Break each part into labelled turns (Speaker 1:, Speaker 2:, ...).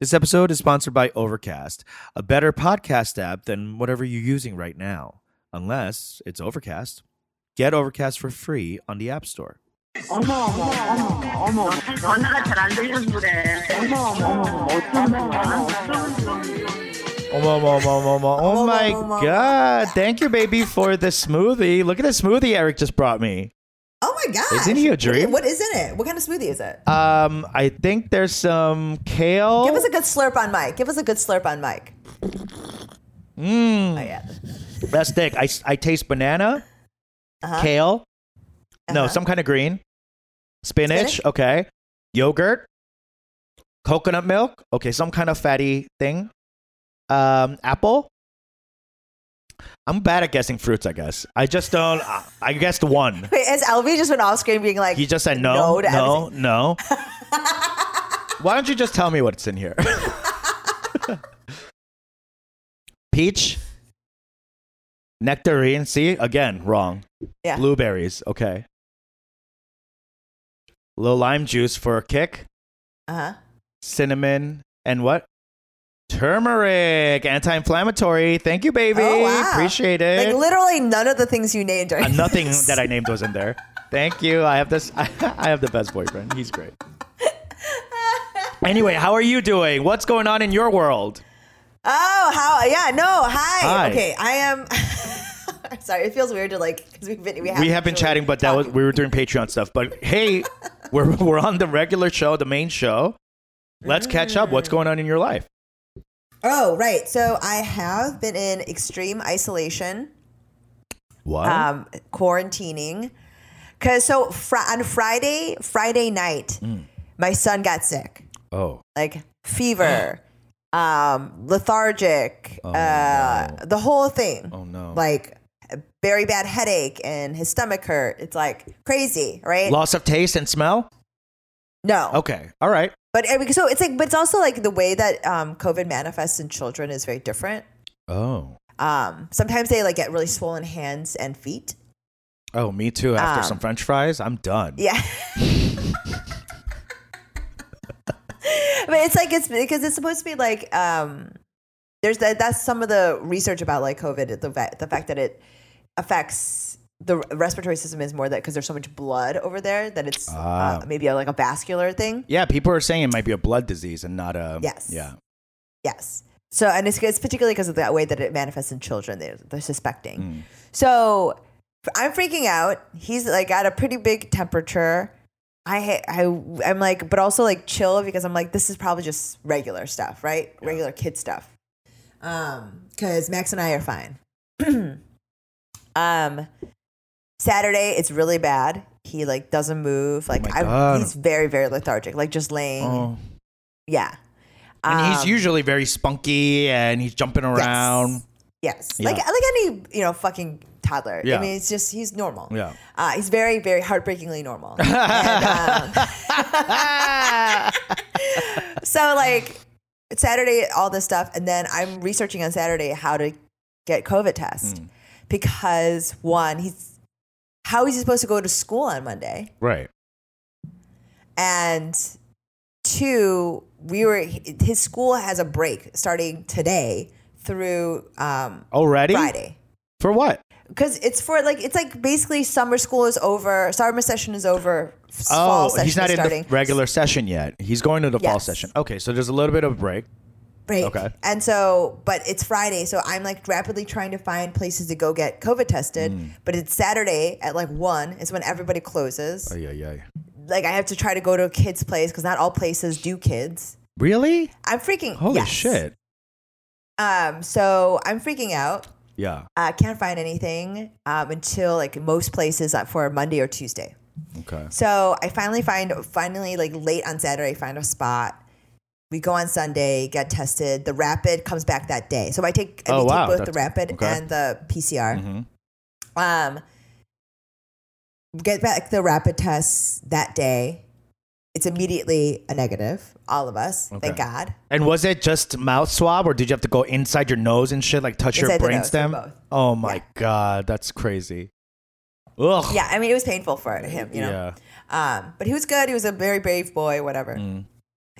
Speaker 1: This episode is sponsored by Overcast, a better podcast app than whatever you're using right now, unless it's Overcast. Get Overcast for free on the App Store.
Speaker 2: 어머 어머 어머 어머 전화가 잘 안 들려서 그래. 어머 어머 어머
Speaker 1: Oh, my, oh my god. Thank you, baby, for the smoothie. Look at the smoothie Eric just brought me.
Speaker 3: Oh my god!
Speaker 1: Isn't he a dream?
Speaker 3: What is in it? What kind of smoothie is it?
Speaker 1: Um, I think there's some kale.
Speaker 3: Give us a good slurp on Mike. Give us a good slurp on Mike.
Speaker 1: Mmm,
Speaker 3: Oh yeah.
Speaker 1: that's thick. I, I taste banana,
Speaker 3: Uh-huh.
Speaker 1: kale, no,
Speaker 3: Uh-huh.
Speaker 1: some kind of green, spinach,
Speaker 3: Spinach?
Speaker 1: okay, yogurt, coconut milk, okay, some kind of fatty thing, um, apple. I'm bad at guessing fruits, I guess. I just don't. I- I guessed one.
Speaker 3: Wait, has LV just went off screen being like,
Speaker 1: He just said no,
Speaker 3: No
Speaker 1: no, no. Why don't you just tell me what's in here? Peach, nectarine. See again, wrong.
Speaker 3: Yeah.
Speaker 1: Blueberries. Okay. little lime juice for a kick.
Speaker 3: uh huh.
Speaker 1: Cinnamon and what? Turmeric, anti-inflammatory. Thank you, baby.
Speaker 3: Oh, wow.
Speaker 1: Appreciate it.
Speaker 3: Like literally none of the things you named are
Speaker 1: Uh, nothing
Speaker 3: this.
Speaker 1: that I named was in there. Thank you. I have this. I, have the best boyfriend. He's great. Anyway, how are you doing? What's going on in your world?
Speaker 3: Oh, how? Yeah, no. Hi.
Speaker 1: Hi.
Speaker 3: Okay, I am. Sorry, it feels weird to like because we've been we have,
Speaker 1: We have been chatting, but that was we were doing Patreon stuff. But hey, we're we're on the regular show, the main show. Let's catch up. What's going on in your life?
Speaker 3: Oh, right. So I have been in extreme isolation,
Speaker 1: What?
Speaker 3: um, quarantining. Cause so fr- on Friday, Friday night,
Speaker 1: Mm.
Speaker 3: my son got sick,
Speaker 1: oh,
Speaker 3: like fever, um, lethargic,
Speaker 1: Oh,
Speaker 3: uh, the whole thing.
Speaker 1: oh no.
Speaker 3: Like very bad headache and his stomach hurt. It's like crazy, right?
Speaker 1: Loss of taste and smell.
Speaker 3: no,
Speaker 1: Okay, all right.
Speaker 3: But so it's like, but it's also like the way that um, COVID manifests in children is very different.
Speaker 1: Oh,
Speaker 3: Um, sometimes they like get really swollen hands and feet.
Speaker 1: oh, me too. After
Speaker 3: Um,
Speaker 1: some French fries, I'm done.
Speaker 3: Yeah. but it's like it's because it's supposed to be like um there's that that's some of the research about like COVID the the fact that it affects the respiratory system is more that because there's so much blood over there that it's
Speaker 1: Ah.
Speaker 3: uh, maybe a, like a vascular thing.
Speaker 1: Yeah, people are saying it might be a blood disease and not a.
Speaker 3: Yes.
Speaker 1: Yeah.
Speaker 3: Yes. So, and it's, it's particularly because of that way that it manifests in children. They're, they're suspecting.
Speaker 1: Mm.
Speaker 3: So, I'm freaking out. He's like at a pretty big temperature. I, I, I'm like, but also like chill because I'm like, this is probably just regular stuff, right? Regular kid stuff. Um, because Max and I are fine. um, Saturday, it's really bad. He like doesn't move. Like
Speaker 1: my
Speaker 3: I,
Speaker 1: God.
Speaker 3: he's very, very lethargic. Like just laying.
Speaker 1: Oh.
Speaker 3: Yeah.
Speaker 1: And he's
Speaker 3: Um,
Speaker 1: usually very spunky and he's jumping around.
Speaker 3: Yes,
Speaker 1: Yeah.
Speaker 3: like like any you know fucking toddler.
Speaker 1: Yeah.
Speaker 3: I mean, it's just he's normal.
Speaker 1: Yeah.
Speaker 3: uh, he's very very heartbreakingly normal. and, um, so like Saturday, all this stuff, and then I'm researching on Saturday how to get COVID test
Speaker 1: Hmm.
Speaker 3: because one, he's how is he supposed to go to school on Monday,
Speaker 1: Right.
Speaker 3: and two, we were his school has a break starting today through um,
Speaker 1: Already?
Speaker 3: Friday.
Speaker 1: For what?
Speaker 3: because it's for like it's like basically summer school is over, summer session is over,
Speaker 1: Oh,
Speaker 3: session
Speaker 1: he's not in
Speaker 3: starting.
Speaker 1: the regular session yet. He's going to the fall session. Okay, so there's a little bit of a break.
Speaker 3: Right.
Speaker 1: Okay.
Speaker 3: And so, but it's Friday, so I'm like rapidly trying to find places to go get COVID tested.
Speaker 1: Mm.
Speaker 3: But it's Saturday at like one is when everybody closes.
Speaker 1: Oh, yeah, yeah.
Speaker 3: Like I have to try to go to a kid's place because not all places do kids.
Speaker 1: Really?
Speaker 3: I'm freaking.
Speaker 1: Holy
Speaker 3: yes.
Speaker 1: shit.
Speaker 3: Um. So I'm freaking out.
Speaker 1: Yeah.
Speaker 3: I can't find anything um, until like most places uh, for Monday or Tuesday.
Speaker 1: Okay.
Speaker 3: So I finally find finally like late on Saturday find a spot. We go on Sunday, get tested. The rapid comes back that day. So I take I
Speaker 1: Oh,
Speaker 3: take
Speaker 1: wow.
Speaker 3: both the rapid
Speaker 1: okay.
Speaker 3: and the PCR.
Speaker 1: Mhm.
Speaker 3: Um, get back the rapid test that day. It's immediately a negative. All of us, thank God.
Speaker 1: And was it just mouth swab or did you have to go inside your nose and shit, like touch your
Speaker 3: Inside for
Speaker 1: brainstem? Oh my
Speaker 3: Yeah.
Speaker 1: God, that's crazy. Ugh.
Speaker 3: Yeah, I mean it was painful for him, you know.
Speaker 1: Yeah.
Speaker 3: Um, but he was good. He was a very brave boy, whatever.
Speaker 1: Mm.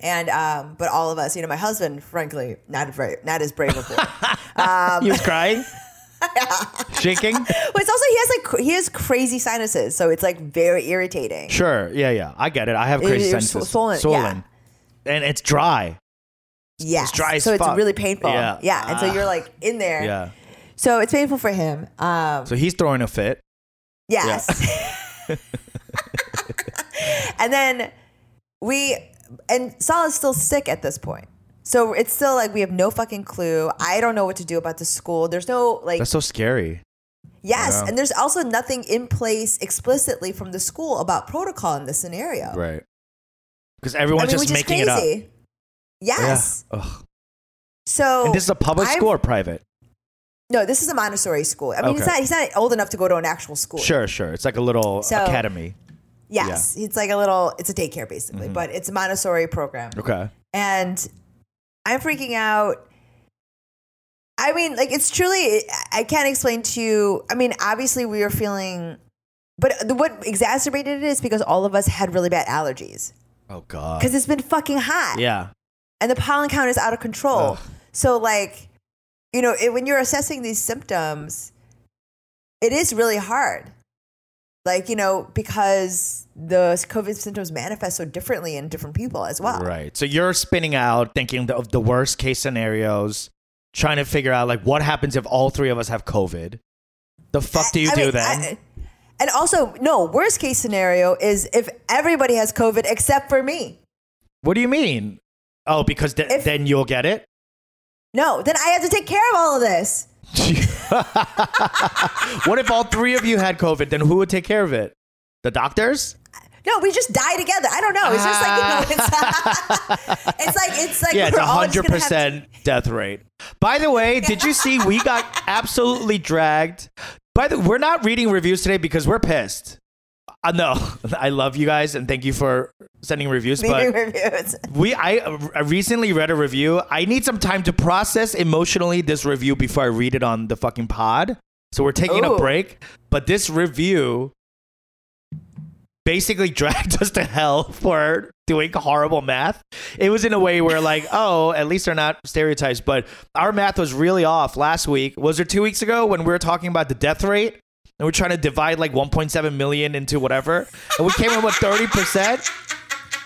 Speaker 3: And um, but all of us, you know, my husband, frankly, not brave, not as brave of one.
Speaker 1: he was crying, shaking.
Speaker 3: But it's also he has like he has crazy sinuses, so it's like very irritating.
Speaker 1: Sure, yeah, yeah, I get it. I have crazy
Speaker 3: It- it's
Speaker 1: senses,
Speaker 3: swollen, yeah.
Speaker 1: and it's dry.
Speaker 3: Yes,
Speaker 1: dry as
Speaker 3: so it's
Speaker 1: fuck.
Speaker 3: really painful.
Speaker 1: Yeah.
Speaker 3: yeah, and so you're like in there.
Speaker 1: Yeah,
Speaker 3: So it's painful for him. Um,
Speaker 1: so he's throwing a fit.
Speaker 3: Yes. and then we and Saul is still sick at this point. So it's still like we have no fucking clue. I don't know what to do about the school. There's no like
Speaker 1: That's so scary.
Speaker 3: yes,
Speaker 1: yeah.
Speaker 3: and there's also nothing in place explicitly from the school about protocol in this scenario.
Speaker 1: Right. Because
Speaker 3: I
Speaker 1: everyone's
Speaker 3: mean,
Speaker 1: just making it up.
Speaker 3: Yes.
Speaker 1: Yeah.
Speaker 3: So
Speaker 1: And this is a public
Speaker 3: I'm-
Speaker 1: school or private?
Speaker 3: No, this is a Montessori school. I mean, he's not he's not old enough to go to an actual school.
Speaker 1: Sure, sure. It's like a little
Speaker 3: So-
Speaker 1: academy.
Speaker 3: Yes, it's like a little. It's a daycare basically,
Speaker 1: Mm-hmm.
Speaker 3: but it's a Montessori program.
Speaker 1: Okay.
Speaker 3: and I'm freaking out. I mean, like it's truly I can't explain to you. I mean, obviously we were feeling, but the, what exacerbated it is because all of us had really bad allergies
Speaker 1: Oh God.
Speaker 3: because it's been fucking hot,
Speaker 1: Yeah.
Speaker 3: and the pollen count is out of control.
Speaker 1: Ugh.
Speaker 3: So like, you know, it, when you're assessing these symptoms, it is really hard. Like you know, because the COVID symptoms manifest so differently in different people as well.
Speaker 1: Right. So you're spinning out, thinking of the worst case scenarios, trying to figure out like what happens if all three of us have COVID. The fuck do you
Speaker 3: I
Speaker 1: do
Speaker 3: mean,
Speaker 1: then?
Speaker 3: I- and also, no, worst case scenario is if everybody has COVID except for me.
Speaker 1: what do you mean? Oh, because th-
Speaker 3: If-
Speaker 1: then you'll get it.
Speaker 3: No, then I have to take care of all of this.
Speaker 1: what if all three of you had COVID? Then who would take care of it? The doctors?
Speaker 3: No, we just die together. I don't know. It's just like, you know, it's, ah. it's like, it's like,
Speaker 1: yeah, it's a hundred
Speaker 3: gonna have to-
Speaker 1: percent death rate. By the way, did you see we got absolutely dragged? By the we're not reading reviews today because we're pissed. Uh, no, I love you guys and thank you for sending reviews.
Speaker 3: leaving
Speaker 1: But
Speaker 3: reviews.
Speaker 1: we, I, I recently read a review. I need some time to process emotionally this review before I read it on the fucking pod. So we're taking a break. But this review basically dragged us to hell for doing horrible math. It was in a way where like, oh, at least they're not stereotypes. But our math was really off last week. Was it two weeks ago when we were talking about the death rate? And we're trying to divide like 1.7 million into whatever. And we came in with 30%.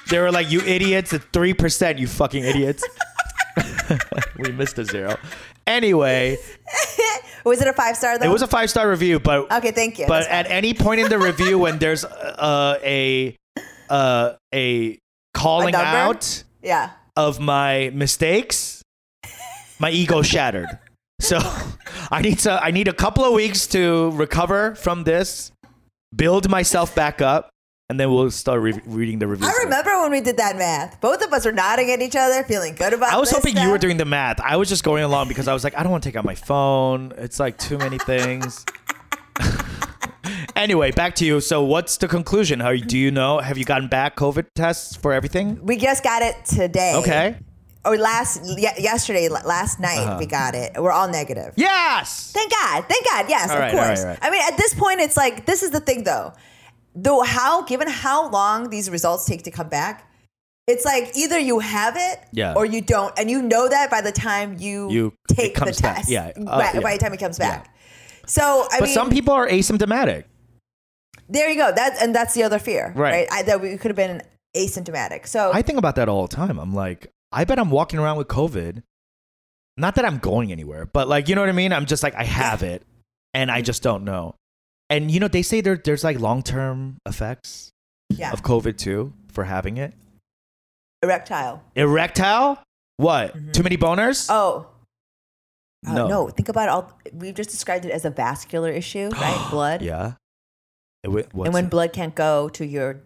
Speaker 1: They were like, you idiots, it's 3%, you fucking idiots. we missed a zero. Anyway,
Speaker 3: Was it a five star though?
Speaker 1: it was a five star review, but
Speaker 3: Okay, thank you.
Speaker 1: but at any point in the review when there's uh, a uh, a calling out
Speaker 3: yeah.
Speaker 1: of my mistakes, my ego shattered. So I need to I need a couple of weeks to recover from this, build myself back up, and then we'll start re- reading the reviews.
Speaker 3: I remember when we did that math. Both of us were nodding at each other, feeling good about
Speaker 1: I was hoping you were doing the math. I was just going along because I was like, I don't want to take out my phone. It's like too many things. anyway, back to you. So, what's the conclusion? How do you know? Have you gotten back COVID tests for everything?
Speaker 3: We just got it today.
Speaker 1: Okay.
Speaker 3: Or last, ye- yesterday, last night,
Speaker 1: Uh-huh.
Speaker 3: we got it. We're all negative.
Speaker 1: Yes.
Speaker 3: Thank God. Thank God. Yes,
Speaker 1: All
Speaker 3: of
Speaker 1: right,
Speaker 3: course.
Speaker 1: right, all right.
Speaker 3: I mean, at this point, it's like this is the thing, though. Though how, given how long these results take to come back, it's like either you have it,
Speaker 1: Yeah.
Speaker 3: or you don't, and you know that by the time you,
Speaker 1: You-
Speaker 3: take the
Speaker 1: back.
Speaker 3: test.
Speaker 1: Yeah. Uh,
Speaker 3: by,
Speaker 1: yeah.
Speaker 3: by the time it comes back. So I
Speaker 1: But
Speaker 3: mean,
Speaker 1: some people are asymptomatic.
Speaker 3: there you go. That and that's the other fear,
Speaker 1: Right.
Speaker 3: right? I, that we could have been asymptomatic. So
Speaker 1: I think about that all the time. I'm like, I bet I'm walking around with COVID. Not that I'm going anywhere, but like, you know what I mean? I'm just like, I have it and I just don't know. And, you know, they say there, there's like long term effects
Speaker 3: yeah,
Speaker 1: of COVID too for having it.
Speaker 3: erectile.
Speaker 1: Erectile? What? Mm-hmm. Too many boners?
Speaker 3: Oh. Oh,
Speaker 1: No.
Speaker 3: no. think about all. We've just described it as a vascular issue, right? Blood.
Speaker 1: Yeah. It,
Speaker 3: and when
Speaker 1: it?
Speaker 3: blood can't go to your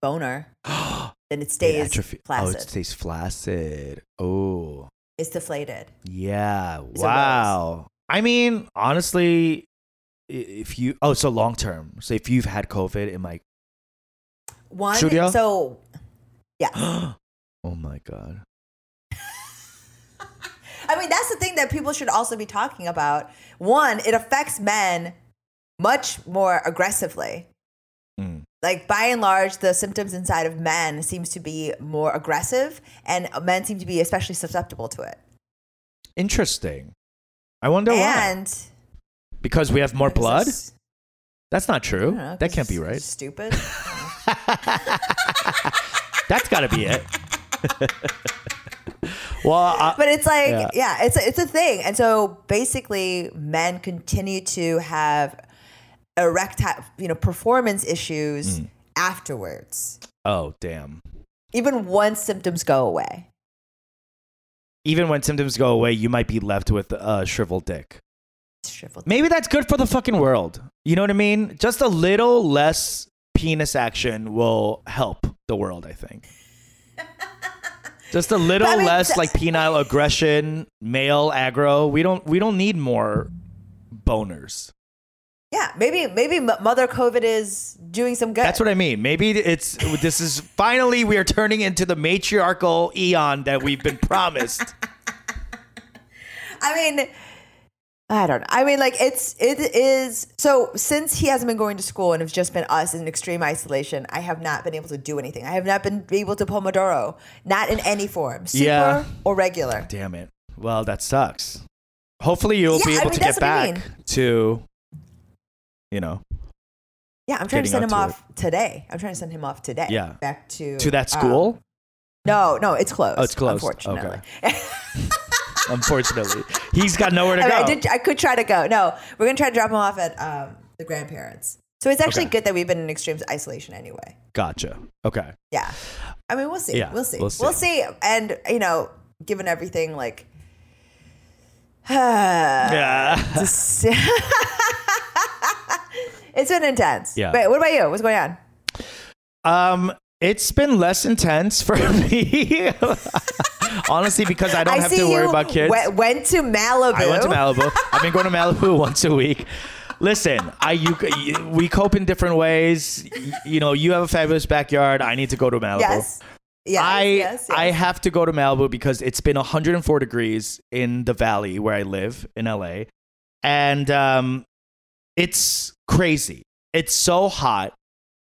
Speaker 3: boner, then it stays
Speaker 1: atrophy-
Speaker 3: flaccid.
Speaker 1: Oh, it stays flaccid. Oh,
Speaker 3: it's deflated.
Speaker 1: yeah.
Speaker 3: It's
Speaker 1: Wow. I mean, honestly, if you oh, so long term. So if you've had COVID, it might.
Speaker 3: One.
Speaker 1: Studio?
Speaker 3: So, yeah.
Speaker 1: oh my god.
Speaker 3: I mean, that's the thing that people should also be talking about. One, it affects men much more aggressively. Like by and large, the symptoms inside of men seems to be more aggressive, and men seem to be especially susceptible to it.
Speaker 1: Interesting. I wonder why.
Speaker 3: and
Speaker 1: Because we have more blood?
Speaker 3: This
Speaker 1: That's not true.
Speaker 3: know,
Speaker 1: That can't be right.
Speaker 3: Stupid.
Speaker 1: That's got to be it. well, uh,
Speaker 3: but it's like
Speaker 1: Yeah.
Speaker 3: yeah. it's a, it's a thing and so basically men continue to have erectile you know performance issues
Speaker 1: Mm.
Speaker 3: afterwards
Speaker 1: oh damn.
Speaker 3: even once symptoms go away
Speaker 1: Even when symptoms go away, you might be left with a shriveled dick.
Speaker 3: Shriveled.
Speaker 1: Maybe that's good for the fucking world. You know what I mean? Just a little less penis action will help the world, I think. Just a little
Speaker 3: But I mean,
Speaker 1: less like penile aggression, male aggro. We don't we don't need more boners.
Speaker 3: Yeah maybe maybe mother covid is doing some good
Speaker 1: That's what I mean. Maybe it's this is finally we are turning into the matriarchal eon that we've been promised.
Speaker 3: I mean, I don't know. I mean, like it's it is so since he hasn't been going to school and it's just been us in extreme isolation. I have not been able to do anything. I have not been able to pomodoro, not in any form, super
Speaker 1: Yeah.
Speaker 3: or regular.
Speaker 1: Damn it. Well, that sucks. Hopefully you'll
Speaker 3: Yeah,
Speaker 1: be
Speaker 3: I
Speaker 1: able
Speaker 3: mean,
Speaker 1: to get
Speaker 3: what I
Speaker 1: back
Speaker 3: mean.
Speaker 1: to you know,
Speaker 3: Yeah, I'm trying to send him off today. I'm trying to send him off today.
Speaker 1: Yeah.
Speaker 3: back to
Speaker 1: to that
Speaker 3: um,
Speaker 1: school.
Speaker 3: no, no, it's closed.
Speaker 1: Oh, it's closed.
Speaker 3: Unfortunately.
Speaker 1: Unfortunately, he's got nowhere to
Speaker 3: I,
Speaker 1: go.
Speaker 3: I did. I could try to go. No, we're gonna try to drop him off at um, the grandparents. So it's actually
Speaker 1: Okay.
Speaker 3: good that we've been in extreme isolation anyway.
Speaker 1: Gotcha. Okay.
Speaker 3: Yeah. I mean, we'll see.
Speaker 1: Yeah,
Speaker 3: we'll see.
Speaker 1: we'll
Speaker 3: We'll
Speaker 1: see.
Speaker 3: see. And, you know, given everything, like, it's been intense.
Speaker 1: Yeah.
Speaker 3: Wait, what about you? What's going on?
Speaker 1: um, it's been less intense for me. Honestly, because I don't have to worry about kids.
Speaker 3: we- went to Malibu.
Speaker 1: I went to Malibu. I've been going to Malibu once a week. Listen, I you, you- we cope in different ways. You know, you have a fabulous backyard. I need to go to Malibu.
Speaker 3: Yes. Yes.
Speaker 1: I
Speaker 3: yes, yes.
Speaker 1: I have to go to Malibu because it's been 104 degrees in the valley where I live in LA, and um, it's crazy. It's so hot,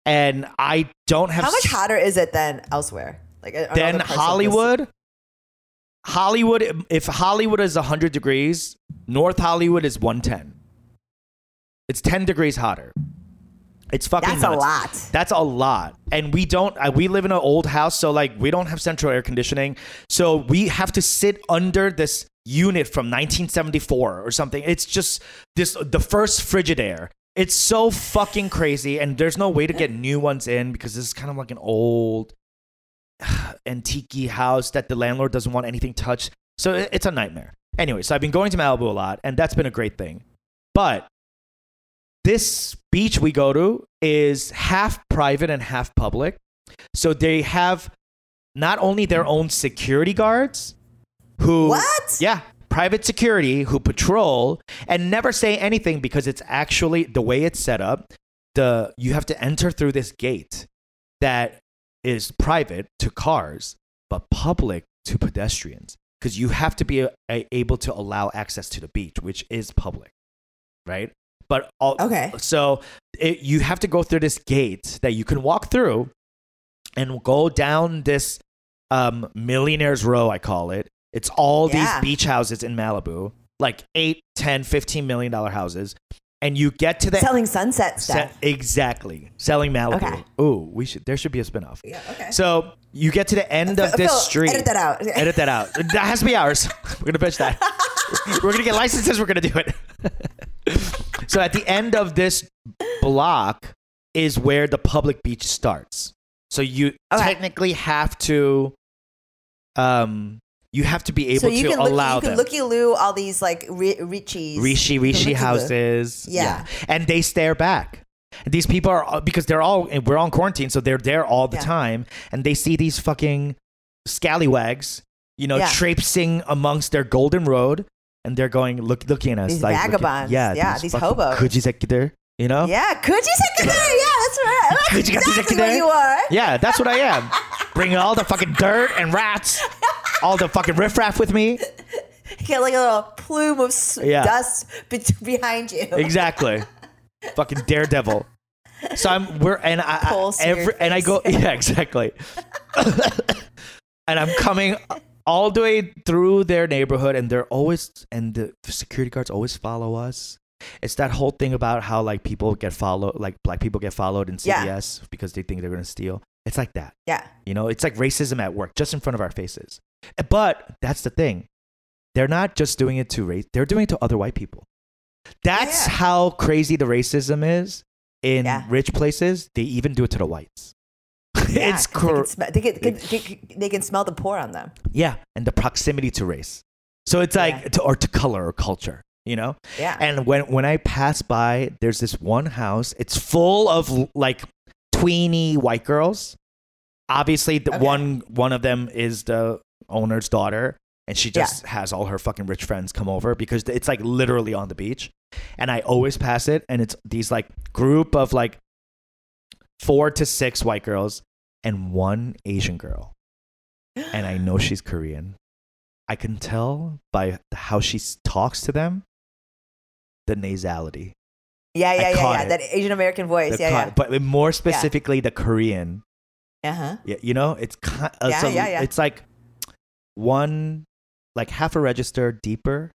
Speaker 1: and I don't have
Speaker 3: How much
Speaker 1: s-
Speaker 3: hotter is it than elsewhere? Like
Speaker 1: than
Speaker 3: other this-
Speaker 1: Hollywood. Hollywood, if Hollywood is 100 degrees, North Hollywood is 110. It's 10 degrees hotter. It's fucking
Speaker 3: That's a lot.
Speaker 1: That's a lot. And we don't, uh, we live in an old house, so like we don't have central air conditioning. So we have to sit under this unit from 1974 or something. It's just this, the first Frigidaire. It's so fucking crazy. And there's no way to get new ones in because this is kind of like an old antique house that the landlord doesn't want anything touched. So it's a nightmare. Anyway, so I've been going to Malibu a lot, and that's been a great thing. But this beach we go to is half private and half public. So they have not only their own security guards who
Speaker 3: What?
Speaker 1: Yeah, private security who patrol and never say anything because it's actually the way it's set up. The you have to enter through this gate that is private to cars but public to pedestrians because you have to be a, a- able to allow access to the beach which is public right but all,
Speaker 3: Okay.
Speaker 1: so it, you have to go through this gate that you can walk through and go down this um, millionaires row i call it it's all
Speaker 3: Yeah.
Speaker 1: these beach houses in malibu like 8 10 15 million dollar houses and you get to the
Speaker 3: Selling sunset
Speaker 1: Se-
Speaker 3: stuff.
Speaker 1: exactly selling malibu
Speaker 3: Okay.
Speaker 1: ooh we should there should be a spin-off
Speaker 3: Yeah, okay.
Speaker 1: so you get to the end of this
Speaker 3: Phil,
Speaker 1: street
Speaker 3: Edit that out.
Speaker 1: edit that out that has to be ours we're gonna pitch that we're gonna get licenses we're gonna do it so at the end of this block is where the public beach starts so you
Speaker 3: Okay.
Speaker 1: technically have to um you have to be able
Speaker 3: so you
Speaker 1: to
Speaker 3: can look,
Speaker 1: allow
Speaker 3: you can
Speaker 1: them
Speaker 3: looky loo all these like ri- richies.
Speaker 1: Rishi
Speaker 3: You
Speaker 1: Rishi houses.
Speaker 3: Yeah.
Speaker 1: And they stare back. And these people are because they're all we're on quarantine, so they're there all the
Speaker 3: Yeah.
Speaker 1: time, and they see these fucking scallywags, you know,
Speaker 3: Yeah.
Speaker 1: traipsing amongst their golden road, and they're going look looking at us
Speaker 3: These
Speaker 1: like
Speaker 3: vagabonds.
Speaker 1: yeah,
Speaker 3: Yeah, these
Speaker 1: fucking
Speaker 3: hobos.
Speaker 1: kujisekiter, you know,
Speaker 3: Yeah, could you there? Yeah, that's right. That's
Speaker 1: Could you
Speaker 3: exactly
Speaker 1: there?
Speaker 3: what you are.
Speaker 1: yeah, that's what I am. Bring all the fucking dirt and rats, all the fucking riffraff with me.
Speaker 3: Get like a little plume of s-
Speaker 1: Yeah.
Speaker 3: dust be- behind you.
Speaker 1: Exactly, fucking daredevil. so I'm we're and I, I
Speaker 3: Pulse in your
Speaker 1: every and I go yeah exactly, and I'm coming all the way through their neighborhood, and they're always and the security guards always follow us. It's that whole thing about how like people get followed, like black people get followed in
Speaker 3: Yeah.
Speaker 1: CVS because they think they're gonna steal. It's like that.
Speaker 3: Yeah.
Speaker 1: You know, it's like racism at work, just in front of our faces. Eh, but that's the thing. They're not just doing it to race, they're doing it to other white people. That's
Speaker 3: Yeah.
Speaker 1: how crazy the racism is in
Speaker 3: Yeah.
Speaker 1: rich places. They even do it to the whites.
Speaker 3: Yeah,
Speaker 1: it's
Speaker 3: 'cause they, can smell, they, can, can- can- they can smell the poor on them.
Speaker 1: yeah, and the proximity to race. So it's like to, or to color or culture, you know?
Speaker 3: Yeah.
Speaker 1: And when when I pass by, there's this one house. It's full of like tweeny white girls. Obviously, the
Speaker 3: Okay.
Speaker 1: one one of them is the owner's daughter, and she just has all her fucking rich friends come over because it's like literally on the beach. And I always pass it, and it's these like group of like four to six white girls and one Asian girl, and I know she's Korean. I can tell by how she talks to them the nasality.
Speaker 3: yeah, yeah, yeah, yeah.
Speaker 1: it.
Speaker 3: That Asian American voice.
Speaker 1: The
Speaker 3: yeah,
Speaker 1: co- But more specifically, the Korean.
Speaker 3: yeah. Uh huh.
Speaker 1: Yeah, you know, it's. Uh,
Speaker 3: Yeah, yeah, yeah.
Speaker 1: It's like one, like half a register deeper.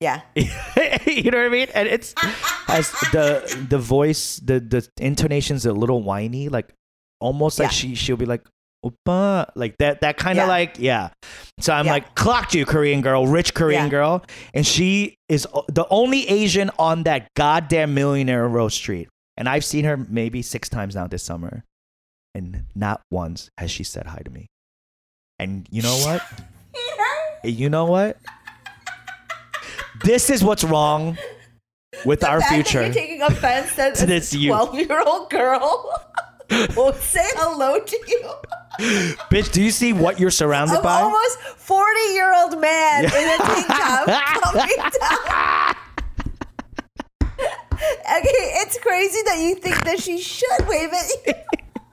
Speaker 3: Yeah.
Speaker 1: you know what I mean? And it's as the the voice, the the intonation's a little whiny, like almost like
Speaker 3: Yeah.
Speaker 1: she she'll be like. Oppa, like that, that kind of
Speaker 3: Yeah.
Speaker 1: like, yeah. So I'm
Speaker 3: Yeah.
Speaker 1: like, clocked you, Korean girl, rich Korean girl, and she is the only Asian on that goddamn millionaire row street. And I've seen her maybe six times now this summer, and not once has she said hi to me. And you know what? you know what? This is what's wrong with our
Speaker 3: The that
Speaker 1: future.
Speaker 3: You're taking offense that
Speaker 1: To this
Speaker 3: 12 year old girl won't say hello to you.
Speaker 1: Bitch, do you see what you're surrounded
Speaker 3: Of
Speaker 1: by?
Speaker 3: almost 40 year old man in a tank top coming down. Okay, it's crazy that you think that she should wave at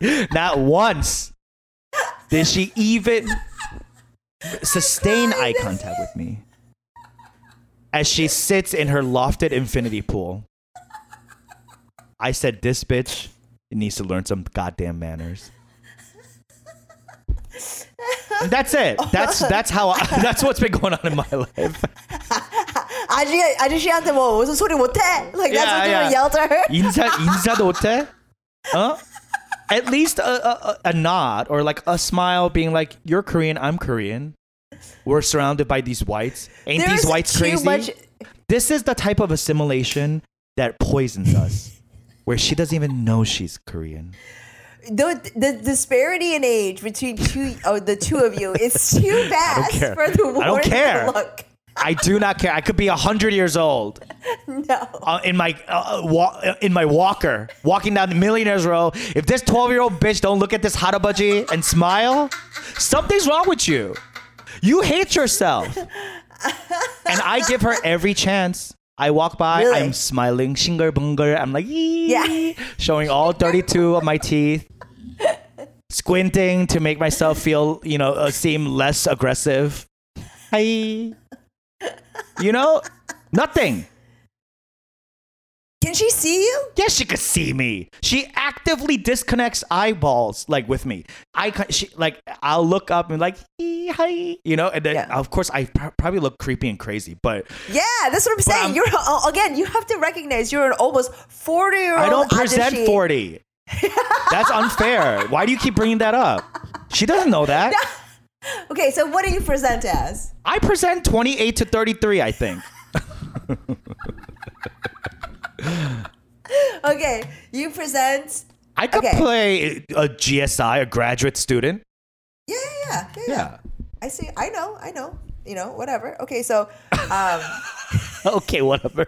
Speaker 3: you.
Speaker 1: Not once did she even sustain eye contact with me as she sits in her lofted infinity pool. I said, "This bitch needs to learn some goddamn manners." And that's it. That's that's how I, that's what's been going on in my life.
Speaker 3: 아저씨, 아저씨한테 뭐 무슨 소리 못해? Like that's
Speaker 1: Yeah,
Speaker 3: what you
Speaker 1: yeah.
Speaker 3: would yell to her.
Speaker 1: 인사 인사도 못해? Huh? At least a, a, a nod or like a smile, being like, "You're Korean, I'm Korean. We're surrounded by these whites. Ain't
Speaker 3: There's
Speaker 1: these whites crazy?"
Speaker 3: much-
Speaker 1: This is the type of assimilation that poisons us, where she doesn't even know she's Korean.
Speaker 3: the, the disparity in age between two oh the two of you is too
Speaker 1: bad
Speaker 3: for the
Speaker 1: I don't
Speaker 3: world to
Speaker 1: care.
Speaker 3: look.
Speaker 1: I do not care. I could be hundred years old
Speaker 3: No.
Speaker 1: uh, in my uh, wa- in my walker, walking down the millionaires row. If this twelve year old bitch don't look at this harabaji and smile, something's wrong with you. You hate yourself. And I give her every chance. I walk by,
Speaker 3: Really?
Speaker 1: I'm smiling, shinger bunger. I'm like,
Speaker 3: Yeah.
Speaker 1: showing all 32 of my teeth, squinting to make myself feel, you know, uh, seem less aggressive. Hi. You know, nothing.
Speaker 3: Can she see you?
Speaker 1: Yes, she could see me. She actively disconnects eyeballs like with me. I she like I'll look up and like hi, you know, and then
Speaker 3: Yeah.
Speaker 1: of course I pr- probably look creepy and crazy, but
Speaker 3: Yeah, that's what I'm saying.
Speaker 1: I'm-
Speaker 3: you're again. You have to recognize you're an almost forty year old.
Speaker 1: I don't present forty. That's unfair. Why do you keep bringing that up? She doesn't know that.
Speaker 3: Okay, so what do you present as?
Speaker 1: I present twenty eight to thirty three. I think.
Speaker 3: Okay, you present.
Speaker 1: I could
Speaker 3: Okay.
Speaker 1: play a GSI, a graduate student.
Speaker 3: Yeah, yeah, yeah, yeah, yeah. I see. I know. I know. You know, whatever. Okay, so um,
Speaker 1: Okay, whatever.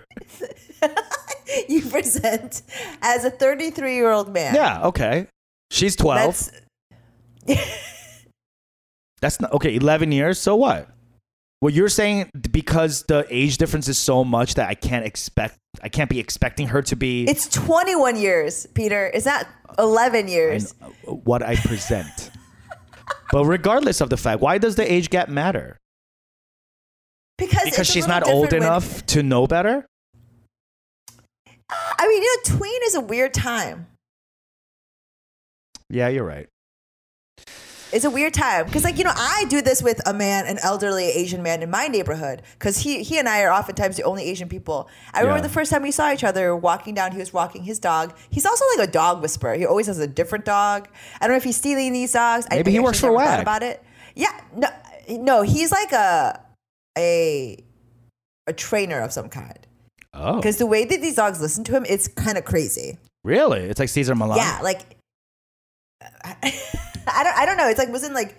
Speaker 3: you present as a 33 year old man.
Speaker 1: Yeah. Okay. She's twelve.
Speaker 3: That's
Speaker 1: That's not okay. Eleven years. So what? Well, you're saying because the age difference is so much that I can't expect. I can't be expecting her to be
Speaker 3: it's 21 years, Peter. It's not 11
Speaker 1: in
Speaker 3: years.
Speaker 1: Uh, what I present. but regardless of the fact, why does the age gap matter?
Speaker 3: Because
Speaker 1: Because she's not old
Speaker 3: when-
Speaker 1: enough to know better.
Speaker 3: I mean, you know, tween is a weird time.
Speaker 1: Yeah, you're right.
Speaker 3: It's a weird time because, like, you know, I do this with a man, an elderly Asian man in my neighborhood, because he he and I are oftentimes the only Asian people. I remember the first time we saw each other walking down. He was walking his dog. He's also like a dog whisperer. He always has a different dog. I don't know if he's stealing these dogs. I-
Speaker 1: Maybe he works for WAG.
Speaker 3: about it. Yeah, no, no, he's like a a a trainer of some kind.
Speaker 1: Oh,
Speaker 3: Because the way that these dogs listen to him, it's kind of crazy.
Speaker 1: really? It's like Cesar Millan.
Speaker 3: Yeah, like I don't I don't know. It's like wasn't like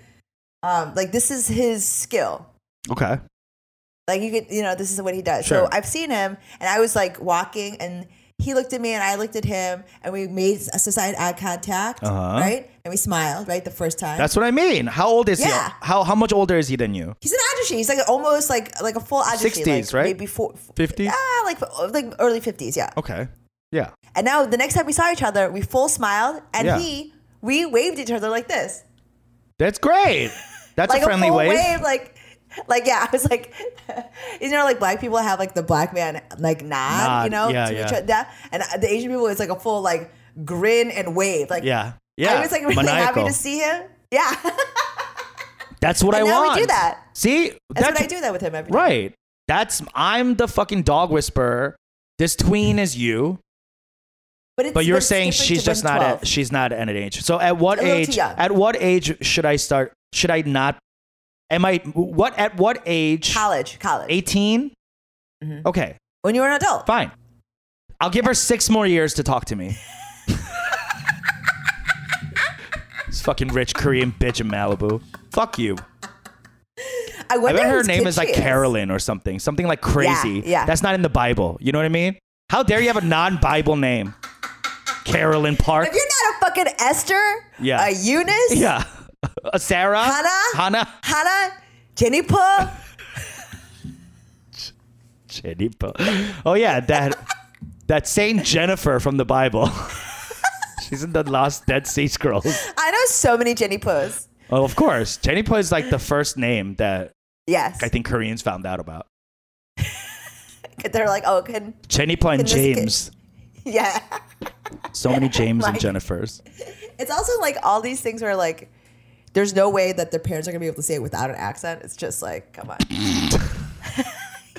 Speaker 3: um like this is his skill.
Speaker 1: Okay.
Speaker 3: Like you could you know, this is what he does.
Speaker 1: Sure.
Speaker 3: So I've seen him and I was like walking and he looked at me and I looked at him and we made a society eye contact,
Speaker 1: Uh-huh.
Speaker 3: right? And we smiled, right, the first time.
Speaker 1: That's what I mean. How old is
Speaker 3: Yeah.
Speaker 1: he? How how much older is he than you?
Speaker 3: He's an ajushi. He's like almost like like a full ajushi.
Speaker 1: 60s,
Speaker 3: like
Speaker 1: right?
Speaker 3: Maybe four,
Speaker 1: 50s?
Speaker 3: Ah, like like early fifties, yeah.
Speaker 1: Okay. Yeah.
Speaker 3: And now the next time we saw each other, we full smiled and
Speaker 1: Yeah.
Speaker 3: he we waved each other like this.
Speaker 1: That's great. That's
Speaker 3: like
Speaker 1: a friendly
Speaker 3: full
Speaker 1: wave.
Speaker 3: like like yeah, I was like, you know, like black people have like the black man like nod,
Speaker 1: Nod,
Speaker 3: you know,
Speaker 1: yeah,
Speaker 3: to
Speaker 1: yeah.
Speaker 3: each other, and the Asian people it's like a full like grin and wave, like
Speaker 1: Yeah. Yeah.
Speaker 3: I was like really
Speaker 1: Maniacal.
Speaker 3: happy to see him, yeah.
Speaker 1: That's what
Speaker 3: And
Speaker 1: I
Speaker 3: now we do that.
Speaker 1: See,
Speaker 3: That's, what I do that with him every day.
Speaker 1: Right. That's I'm the fucking dog whisperer. This tween is you,
Speaker 3: But, it's,
Speaker 1: but you're saying she's just not
Speaker 3: 12.
Speaker 1: at, she's not at an age. So at what
Speaker 3: A little too
Speaker 1: age? At what age should I start? Should I not? Am I what? At what age?
Speaker 3: college, college.
Speaker 1: 18.
Speaker 3: Mhm.
Speaker 1: Okay,
Speaker 3: When you're an adult.
Speaker 1: fine. I'll give her six more years to talk to me. this fucking rich Korean bitch in Malibu. Fuck you.
Speaker 3: I
Speaker 1: I bet her name is like
Speaker 3: she
Speaker 1: Carolyn or something. Something like crazy.
Speaker 3: yeah.
Speaker 1: That's not in the Bible. You know what I mean? How dare you have a non-Bible name? Carolyn Park.
Speaker 3: If you're not a fucking Esther,
Speaker 1: Yeah.
Speaker 3: a Eunice,
Speaker 1: Yeah. A Sarah.
Speaker 3: Hannah?
Speaker 1: Hannah.
Speaker 3: Hannah, Jennifer,
Speaker 1: Jennifer. Oh yeah, that that Saint Jennifer from the Bible. She's in the Lost Dead Sea Scrolls.
Speaker 3: I know so many Jennipers.
Speaker 1: Oh, of course. Jenny Jennifer is like the first name that
Speaker 3: Yes,
Speaker 1: I think Koreans found out about.
Speaker 3: they're like, oh, can Jenny
Speaker 1: Jennifer and
Speaker 3: Can this
Speaker 1: James.
Speaker 3: yeah.
Speaker 1: So many James and Jennifers.
Speaker 3: It's also like all these things where like, there's no way that their parents are gonna be able to say it without an accent. It's just like, come on. you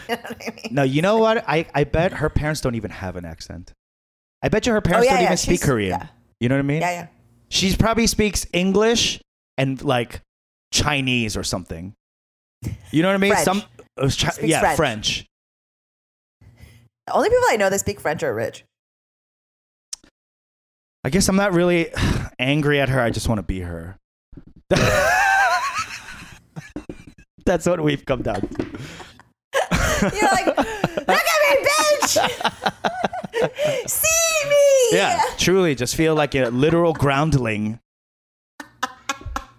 Speaker 3: know what I mean?
Speaker 1: No, you know what? I, I bet her parents don't even have an accent. I bet you her parents
Speaker 3: Oh, yeah,
Speaker 1: don't
Speaker 3: yeah,
Speaker 1: even speak Korean.
Speaker 3: yeah.
Speaker 1: You know what I mean?
Speaker 3: Yeah, yeah.
Speaker 1: She probably speaks English and like Chinese or something. You know what I mean?
Speaker 3: French.
Speaker 1: Some uh, chi- yeah,
Speaker 3: French.
Speaker 1: French.
Speaker 3: The only people I know that speak French are rich.
Speaker 1: I guess I'm not really angry at her. I just want to be her. That's what we've come down to.
Speaker 3: You're like, look at me, bitch! See me!
Speaker 1: Yeah, truly, just feel like a literal groundling.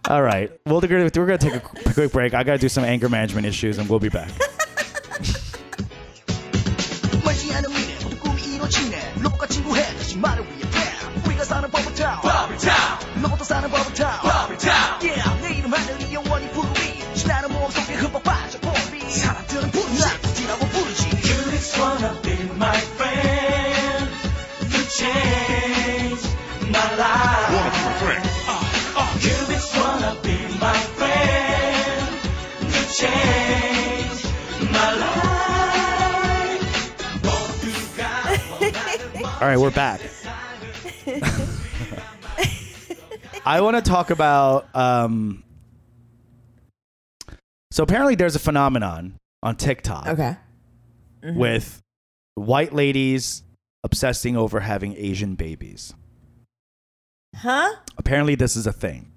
Speaker 1: All right, well, we're gonna, we're gonna take a quick break. I gotta do some anger management issues, and we'll be back.
Speaker 4: 버블타운 로봇도 사는 버블타운 버블타운 yeah 내 이름 하늘이 영원히 부르리 신나는 모험 속에 흠뻑 빠져 보리 사람들은 부르지 지라고 부르지 You just wanna be my friend You change my life Wanna be my friend uh, uh. You just wanna be my friend You change my life
Speaker 1: All right, we're back. I want to talk about. Um, so apparently, there's a phenomenon on TikTok
Speaker 3: Okay.
Speaker 1: with white ladies obsessing over having Asian babies.
Speaker 3: Huh?
Speaker 1: Apparently, this is a thing.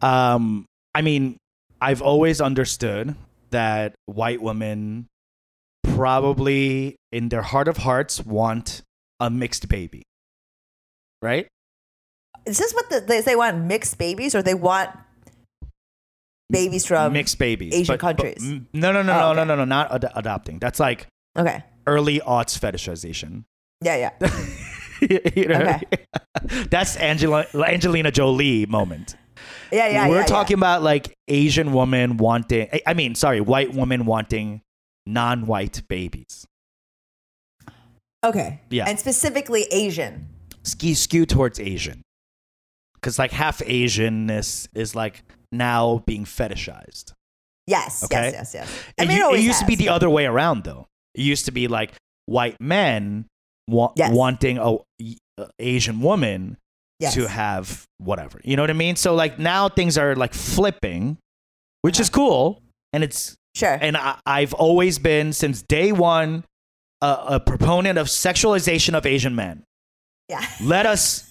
Speaker 1: Um, I mean, I've always understood that white women probably, in their heart of hearts, want a mixed baby, right?
Speaker 3: Is this what the, they, they want mixed babies or they want babies from
Speaker 1: mixed babies,
Speaker 3: Asian
Speaker 1: but- but-
Speaker 3: countries?
Speaker 1: mm, no, no, no,
Speaker 3: Oh,
Speaker 1: no,
Speaker 3: okay.
Speaker 1: no, no, no, not ad- adopting. That's like
Speaker 3: Okay.
Speaker 1: early aughts fetishization.
Speaker 3: Yeah, yeah.
Speaker 1: You know?
Speaker 3: Okay.
Speaker 1: That's Angela, Angelina Jolie moment.
Speaker 3: Yeah, yeah.
Speaker 1: We're
Speaker 3: yeah,
Speaker 1: talking about like Asian women wanting, I- mean, sorry, white women wanting non-white babies.
Speaker 3: Okay.
Speaker 1: Yeah.
Speaker 3: And specifically Asian.
Speaker 1: Ski skew towards Asian. Because like half Asianness is like now being fetishized.
Speaker 3: Yes,
Speaker 1: Okay.
Speaker 3: yes, yes, yes. I
Speaker 1: It,
Speaker 3: mean,
Speaker 1: u- it
Speaker 3: always
Speaker 1: used to be the other way around, though. It used to be like white men wa-
Speaker 3: Yes.
Speaker 1: wanting a, a Asian woman
Speaker 3: Yes.
Speaker 1: to have whatever. You know what I mean? So like now things are like flipping, which is uh-huh. cool, and it's
Speaker 3: Sure.
Speaker 1: and I, I've always been since day one a, a proponent of sexualization of Asian men.
Speaker 3: yeah.
Speaker 1: Let us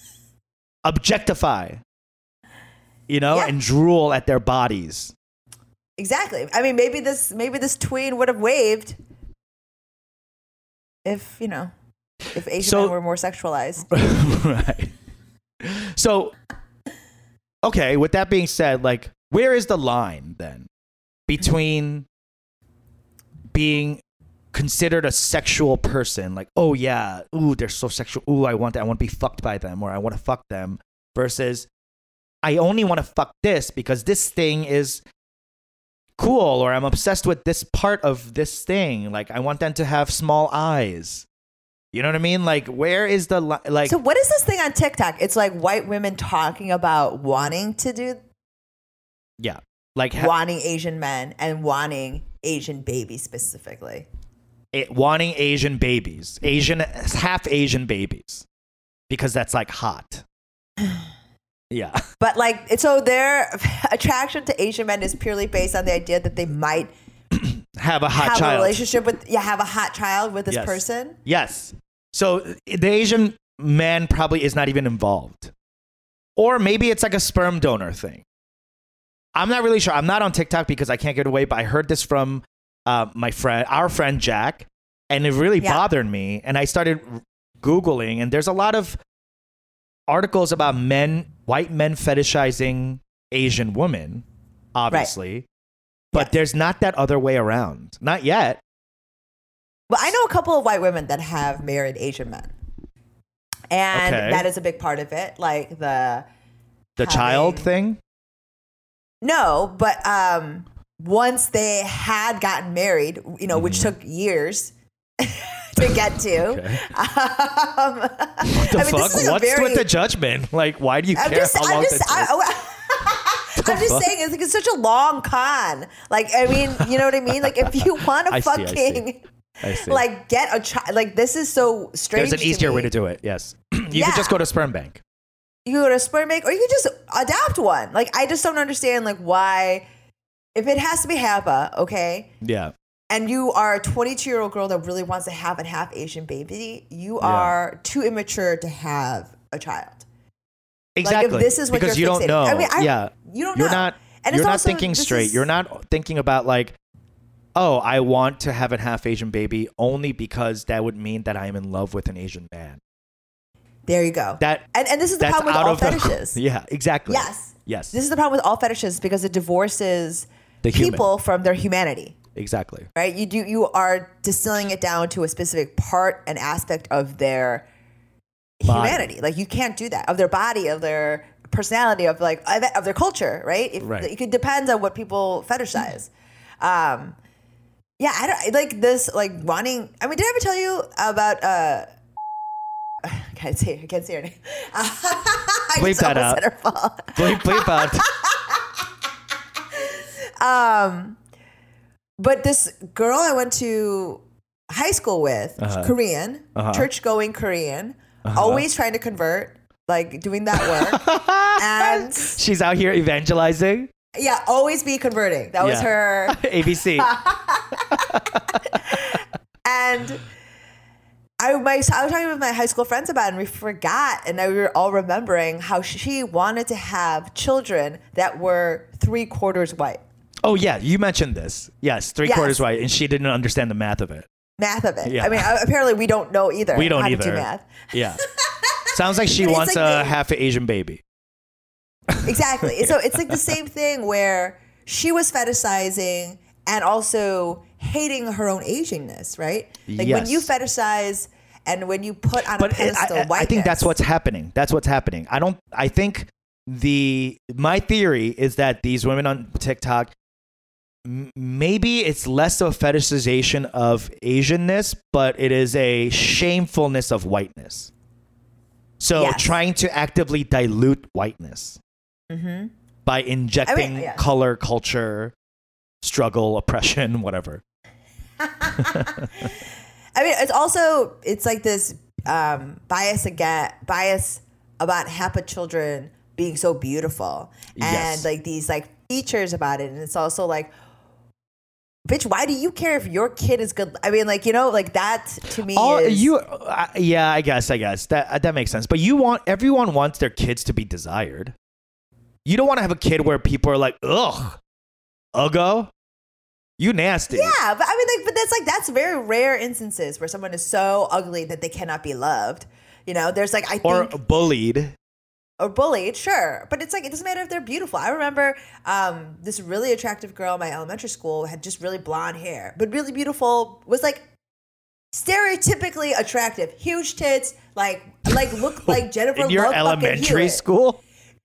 Speaker 1: objectify, you know,
Speaker 3: Yeah.
Speaker 1: and drool at their bodies.
Speaker 3: Exactly. I mean, maybe this maybe this tween would have waved if you know if Asian
Speaker 1: So-
Speaker 3: men were more sexualized.
Speaker 1: right. So, okay, with that being said, like, where is the line then between being considered a sexual person, like, oh yeah, ooh, they're so sexual, ooh, I want that, I want to be fucked by them, or I want to fuck them, versus I only want to fuck this because this thing is cool, or I'm obsessed with this part of this thing. Like, I want them to have small eyes. You know what I mean? Like, where is the li- like?
Speaker 3: so what is this thing on TikTok? It's like white women talking about wanting to do
Speaker 1: Yeah. Like ha-
Speaker 3: wanting Asian men and wanting Asian babies specifically.
Speaker 1: It, wanting Asian babies, Asian half Asian babies, because that's like hot. Yeah.
Speaker 3: But like, so their attraction to Asian men is purely based on the idea that they might
Speaker 1: Have a hot
Speaker 3: have
Speaker 1: child.
Speaker 3: a relationship with, yeah, have a hot child with this
Speaker 1: Yes.
Speaker 3: person.
Speaker 1: Yes. So the Asian man probably is not even involved. Or maybe it's like a sperm donor thing. I'm not really sure. I'm not on TikTok because I can't get away, but I heard this from uh, my friend, our friend Jack, and it really
Speaker 3: Yeah.
Speaker 1: bothered me. And I started Googling, and there's a lot of articles about men, white men fetishizing Asian women, obviously. But
Speaker 3: Yes.
Speaker 1: there's not that other way around. Not yet.
Speaker 3: Well, I know a couple of white women that have married Asian men. And
Speaker 1: Okay.
Speaker 3: that is a big part of it. Like the
Speaker 1: The child thing.
Speaker 3: no, but um once they had gotten married, you know, which took years to get to.
Speaker 1: Mm-hmm. Okay.
Speaker 3: Um,
Speaker 1: The
Speaker 3: I mean,
Speaker 1: fuck?
Speaker 3: this is a
Speaker 1: What's
Speaker 3: very,
Speaker 1: with the judgment? Like, why do you
Speaker 3: I'm
Speaker 1: care
Speaker 3: just,
Speaker 1: how
Speaker 3: I'm
Speaker 1: long
Speaker 3: just,
Speaker 1: that takes?
Speaker 3: I, am just saying, it's, like, it's such a long con. Like, I mean, you know what I mean? Like, if you want to
Speaker 1: see, I see.
Speaker 3: fucking,
Speaker 1: I see.
Speaker 3: like, get a child, like, this is so strange.
Speaker 1: There's an easier way to do it. Yes, you
Speaker 3: Yeah.
Speaker 1: could just go to sperm bank.
Speaker 3: you go to sperm bank or you could just adopt one. Like I just don't understand like why if it has to be HAPA, okay,
Speaker 1: Yeah,
Speaker 3: and you are a 22 year old girl that really wants to have a half Asian baby, you
Speaker 1: Yeah.
Speaker 3: are too immature to have a child.
Speaker 1: exactly.
Speaker 3: Like if this is what
Speaker 1: because
Speaker 3: you're
Speaker 1: you don't know.
Speaker 3: I mean, I-
Speaker 1: yeah,
Speaker 3: You don't
Speaker 1: you're
Speaker 3: know.
Speaker 1: not.
Speaker 3: And
Speaker 1: you're not thinking straight.
Speaker 3: is-
Speaker 1: You're not thinking about like, oh, I want to have a half Asian baby only because that would mean that I am in love with an Asian man.
Speaker 3: There you go.
Speaker 1: That
Speaker 3: and and this is the problem with all
Speaker 1: of the
Speaker 3: fetishes.
Speaker 1: yeah, exactly.
Speaker 3: Yes.
Speaker 1: yes.
Speaker 3: This is the problem with all fetishes because it divorces
Speaker 1: The human.
Speaker 3: people from their humanity.
Speaker 1: exactly.
Speaker 3: right? You do you are distilling it down to a specific part and aspect of their
Speaker 1: Body.
Speaker 3: humanity. Like you can't do that of their body, of their personality, of like of, their culture, right? If,
Speaker 1: Right.
Speaker 3: It depends on what people fetishize. Um, yeah, I don't like this. Like wanting. I mean, did I ever tell you about? uh I can't say. I can't say her name. I
Speaker 1: Bleep that out.
Speaker 3: said her fault.
Speaker 1: Bleep, bleep out.
Speaker 3: Um, but this girl I went to high school with,
Speaker 1: Uh-huh.
Speaker 3: Korean,
Speaker 1: Uh-huh.
Speaker 3: church going Korean, always trying to convert, like doing that work. and
Speaker 1: She's out here evangelizing.
Speaker 3: yeah, always be converting. That was her.
Speaker 1: ABC.
Speaker 3: And I, my, I was talking with my high school friends about it, and we forgot, and now we were all remembering how she wanted to have children that were three quarters white.
Speaker 1: Oh yeah, you mentioned this. Yes, three
Speaker 3: Yes.
Speaker 1: quarters white, and she didn't understand the math of it.
Speaker 3: Math of it.
Speaker 1: Yeah.
Speaker 3: I mean, uh, apparently we don't know either.
Speaker 1: We don't
Speaker 3: how
Speaker 1: either.
Speaker 3: To do math.
Speaker 1: Yeah. Sounds like she
Speaker 3: it's
Speaker 1: wants
Speaker 3: like
Speaker 1: a
Speaker 3: the-
Speaker 1: half Asian baby.
Speaker 3: Exactly. So it's like the same thing where she was fetishizing and also hating her own Asianness, right? Like when
Speaker 1: Yes.
Speaker 3: you fetishize and when you put on a
Speaker 1: it-
Speaker 3: pedestal
Speaker 1: I, I, I
Speaker 3: whiteness.
Speaker 1: think that's what's happening. That's what's happening. I don't. I think the my theory is that these women on TikTok. Maybe it's less of a fetishization of Asianness, but it is a shamefulness of whiteness. So
Speaker 3: Yes.
Speaker 1: trying to actively dilute whiteness
Speaker 3: Mm-hmm.
Speaker 1: by injecting
Speaker 3: yeah.
Speaker 1: color, culture, struggle, oppression, whatever.
Speaker 3: I mean, it's also it's like this um, bias again, bias about HAPA children being so beautiful, and
Speaker 1: Yes.
Speaker 3: like these like features about it, and it's also like, bitch, why do you care if your kid is good? I mean, like you know, like that to me
Speaker 1: All
Speaker 3: is
Speaker 1: you, uh, yeah, I guess, I guess that that makes sense. But you want everyone wants their kids to be desired. You don't want to have a kid where people are like, ugh, uggo, you nasty.
Speaker 3: Yeah, but I mean, like, but that's like that's very rare instances where someone is so ugly that they cannot be loved. You know, there's like I
Speaker 1: Or
Speaker 3: think
Speaker 1: bullied.
Speaker 3: Or bullied, sure, but it's like it doesn't matter if they're beautiful. I remember um, this really attractive girl in my elementary school had just really blonde hair, but really beautiful. Was like stereotypically attractive, huge tits, like like looked like Jennifer
Speaker 1: In your
Speaker 3: Love
Speaker 1: elementary school?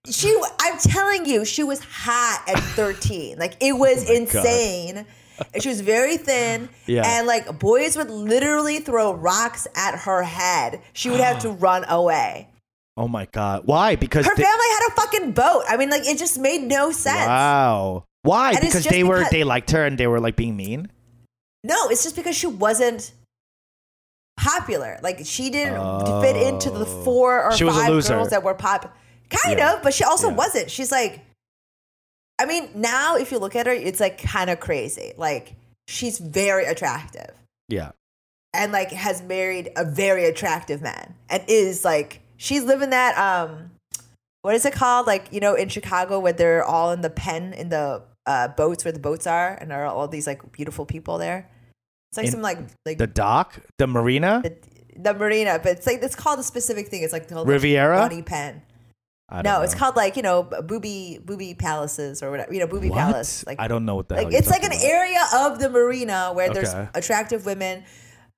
Speaker 3: She, I'm telling you, she was hot at 13. Like it was
Speaker 1: Oh
Speaker 3: insane. And she was very thin.
Speaker 1: Yeah.
Speaker 3: And like boys would literally throw rocks at her head. She would have to run away.
Speaker 1: Oh my God. Why? Because
Speaker 3: Her
Speaker 1: they-
Speaker 3: family had a fucking boat. I mean, like it just made no sense.
Speaker 1: Wow. Why?
Speaker 3: And
Speaker 1: Because they were
Speaker 3: because-
Speaker 1: they liked her and they were like being mean.
Speaker 3: No, it's just because she wasn't popular. Like she didn't fit into the
Speaker 1: Oh.
Speaker 3: four or
Speaker 1: She was a
Speaker 3: five girls that were pop. Kind
Speaker 1: Yeah.
Speaker 3: of, but she also
Speaker 1: Yeah.
Speaker 3: wasn't. She's like, I mean, now if you look at her, it's like kind of crazy. Like she's very attractive
Speaker 1: Yeah.
Speaker 3: and like has married a very attractive man and is like she's living that um what is it called like you know in chicago where they're all in the pen in the uh, boats where the boats are and there are all these like beautiful people there it's like
Speaker 1: In
Speaker 3: some like like
Speaker 1: The dock, the marina,
Speaker 3: the, the marina but it's like it's called a specific thing it's like called
Speaker 1: Riviera?
Speaker 3: bunny pen
Speaker 1: I
Speaker 3: no
Speaker 1: don't
Speaker 3: it's
Speaker 1: know.
Speaker 3: call like you know booby booby palaces or whatever you know booby
Speaker 1: What?
Speaker 3: palace like
Speaker 1: I don't know what that.
Speaker 3: like it's like an
Speaker 1: about.
Speaker 3: area of the marina where
Speaker 1: Okay.
Speaker 3: there's attractive women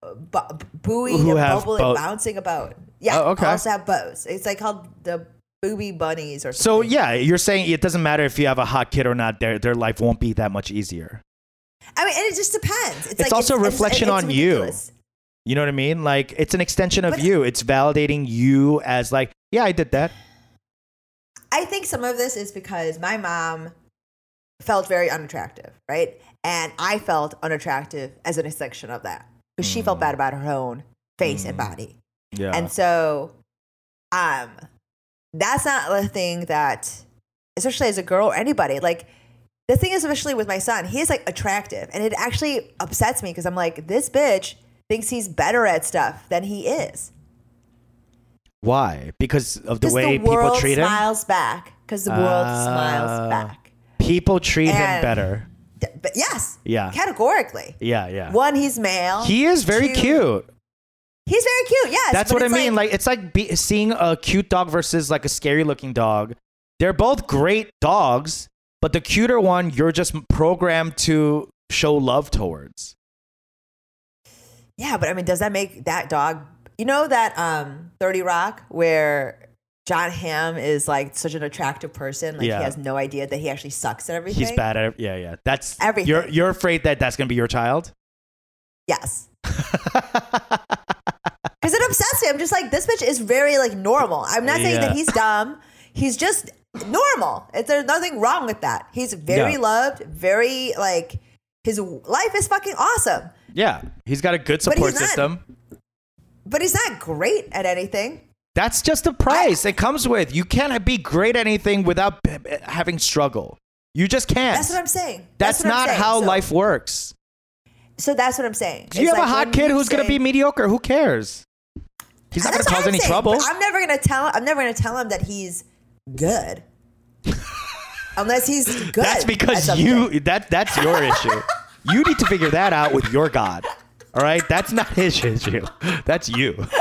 Speaker 3: uh, bu-
Speaker 1: have
Speaker 3: bubbling,
Speaker 1: boat-
Speaker 3: bouncing about. Yeah,
Speaker 1: Oh, okay.
Speaker 3: also have boats. It's like called the booby bunnies or something.
Speaker 1: So yeah, you're saying it doesn't matter if you have a hot kid or not. Their their life won't be that much easier.
Speaker 3: I mean, and it just depends. It's,
Speaker 1: It's
Speaker 3: like,
Speaker 1: also a
Speaker 3: it's-
Speaker 1: reflection
Speaker 3: it's
Speaker 1: on you.
Speaker 3: ridiculous.
Speaker 1: You know what I mean? Like it's an extension of
Speaker 3: But-
Speaker 1: you. It's validating you as like, yeah, I did that.
Speaker 3: I think some of this is because my mom felt very unattractive, right? And I felt unattractive as an extension of that because she felt mm. bad about her own face and mm. body.
Speaker 1: Yeah.
Speaker 3: And so, um, that's not the thing that, especially as a girl or anybody, like the thing is, especially with my son, he is like attractive, and it actually upsets me because I'm like, this bitch thinks he's better at stuff than he is.
Speaker 1: Why? Because of the way
Speaker 3: the
Speaker 1: people treat him.
Speaker 3: smiles back. Because the world
Speaker 1: Ah.
Speaker 3: smiles back.
Speaker 1: People treat him better.
Speaker 3: D- But yes,
Speaker 1: Yeah.
Speaker 3: categorically.
Speaker 1: Yeah, yeah.
Speaker 3: One, he's male.
Speaker 1: He is very
Speaker 3: Two,
Speaker 1: cute.
Speaker 3: He's very cute. Yes,
Speaker 1: That's what I mean. Like, it's like be, seeing a cute dog versus like a scary looking dog. They're both great dogs, but the cuter one you're just programmed to show love towards.
Speaker 3: Yeah, but I mean, does that make that dog? You know that um, Thirty Rock where Jon Hamm is like such an attractive person, like
Speaker 1: Yeah.
Speaker 3: he has no idea that he actually sucks at everything.
Speaker 1: He's bad at yeah, yeah. That's
Speaker 3: Everything.
Speaker 1: You're you're afraid that that's gonna be your child.
Speaker 3: Yes, because it upsets me. I'm just like this bitch is very like normal. I'm not saying
Speaker 1: Yeah.
Speaker 3: that he's dumb. He's just normal. It's, there's nothing wrong with that. He's very
Speaker 1: Yeah.
Speaker 3: loved. Very like his life is fucking awesome.
Speaker 1: yeah, he's got a good
Speaker 3: But
Speaker 1: support
Speaker 3: not-
Speaker 1: system.
Speaker 3: But he's not great at anything.
Speaker 1: That's just the price it comes with. You can't be great at anything without having struggle. You just can't.
Speaker 3: That's what I'm saying.
Speaker 1: That's
Speaker 3: what I'm
Speaker 1: not
Speaker 3: saying.
Speaker 1: how
Speaker 3: So-
Speaker 1: life works.
Speaker 3: So that's what I'm saying.
Speaker 1: Do You
Speaker 3: It's
Speaker 1: have a hot kid who's going to be mediocre. Who cares? He's not
Speaker 3: gonna
Speaker 1: cause any
Speaker 3: saying,
Speaker 1: trouble.
Speaker 3: I'm never gonna tell. I'm never gonna tell him that he's good, unless he's good.
Speaker 1: That's because you that that's your issue. You need to figure that out with your God. All right? That's not his issue. That's you.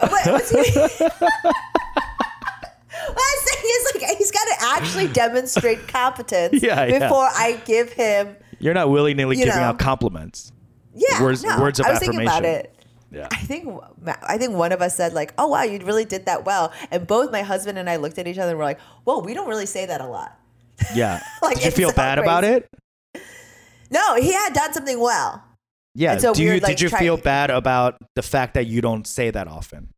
Speaker 3: But What I'm saying is like he's got to actually demonstrate competence
Speaker 1: Yeah, yeah.
Speaker 3: before I give him.
Speaker 1: You're not willy-nilly giving
Speaker 3: know.
Speaker 1: out compliments.
Speaker 3: Yeah,
Speaker 1: Words-
Speaker 3: no,
Speaker 1: words of
Speaker 3: I was thinking about
Speaker 1: affirmation.
Speaker 3: it.
Speaker 1: Yeah.
Speaker 3: I think I think one of us said like, "Oh wow, you really did that well," and both my husband and I looked at each other and were like, "Well, we don't really say that a lot."
Speaker 1: Yeah.
Speaker 3: Like,
Speaker 1: Did you feel bad about it?
Speaker 3: No, he had done something well.
Speaker 1: Yeah.
Speaker 3: So
Speaker 1: Do
Speaker 3: we
Speaker 1: you
Speaker 3: were, like,
Speaker 1: did you feel bad about the fact that you don't say that often?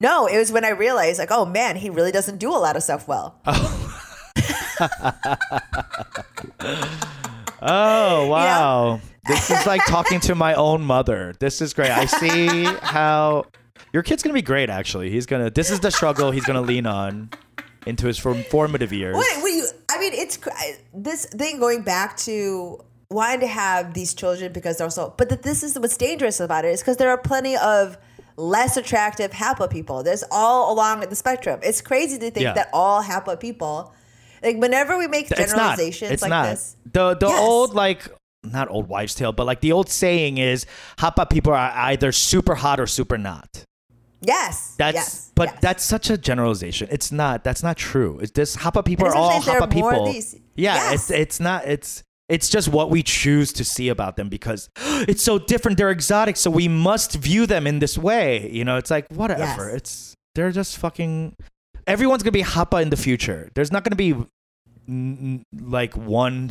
Speaker 3: No, it was when I realized, like, oh man, he really doesn't do a lot of stuff well.
Speaker 1: Oh Oh, wow. This is like talking to my own mother. This is great. I see how your kid's gonna be great. Actually, he's gonna. This is the struggle he's gonna lean on into his formative years.
Speaker 3: Do you? I mean, it's this thing going back to wanting to have these children because they're so. But that this is what's dangerous about it is because there are plenty of less attractive HAPA people. There's all along the spectrum. It's crazy to think
Speaker 1: Yeah.
Speaker 3: that all HAPA people, like whenever we make
Speaker 1: It's not.
Speaker 3: generalizations
Speaker 1: It's
Speaker 3: like
Speaker 1: not.
Speaker 3: this,
Speaker 1: The the
Speaker 3: Yes.
Speaker 1: old like not old wives' tale, but like the old saying is, "Hapa people are either super hot or super not."
Speaker 3: yes,
Speaker 1: That's
Speaker 3: yes,
Speaker 1: but
Speaker 3: yes.
Speaker 1: that's such a generalization. It's not. That's not true. It's this Hapa people are all Hapa
Speaker 3: are more of
Speaker 1: people. Yeah,
Speaker 3: Yes.
Speaker 1: it's it's not. It's it's just what we choose to see about them because it's so different. They're exotic, so we must view them in this way. You know, it's like whatever. It's they're just fucking. Everyone's gonna be Hapa in the future. There's not gonna be mm, like one.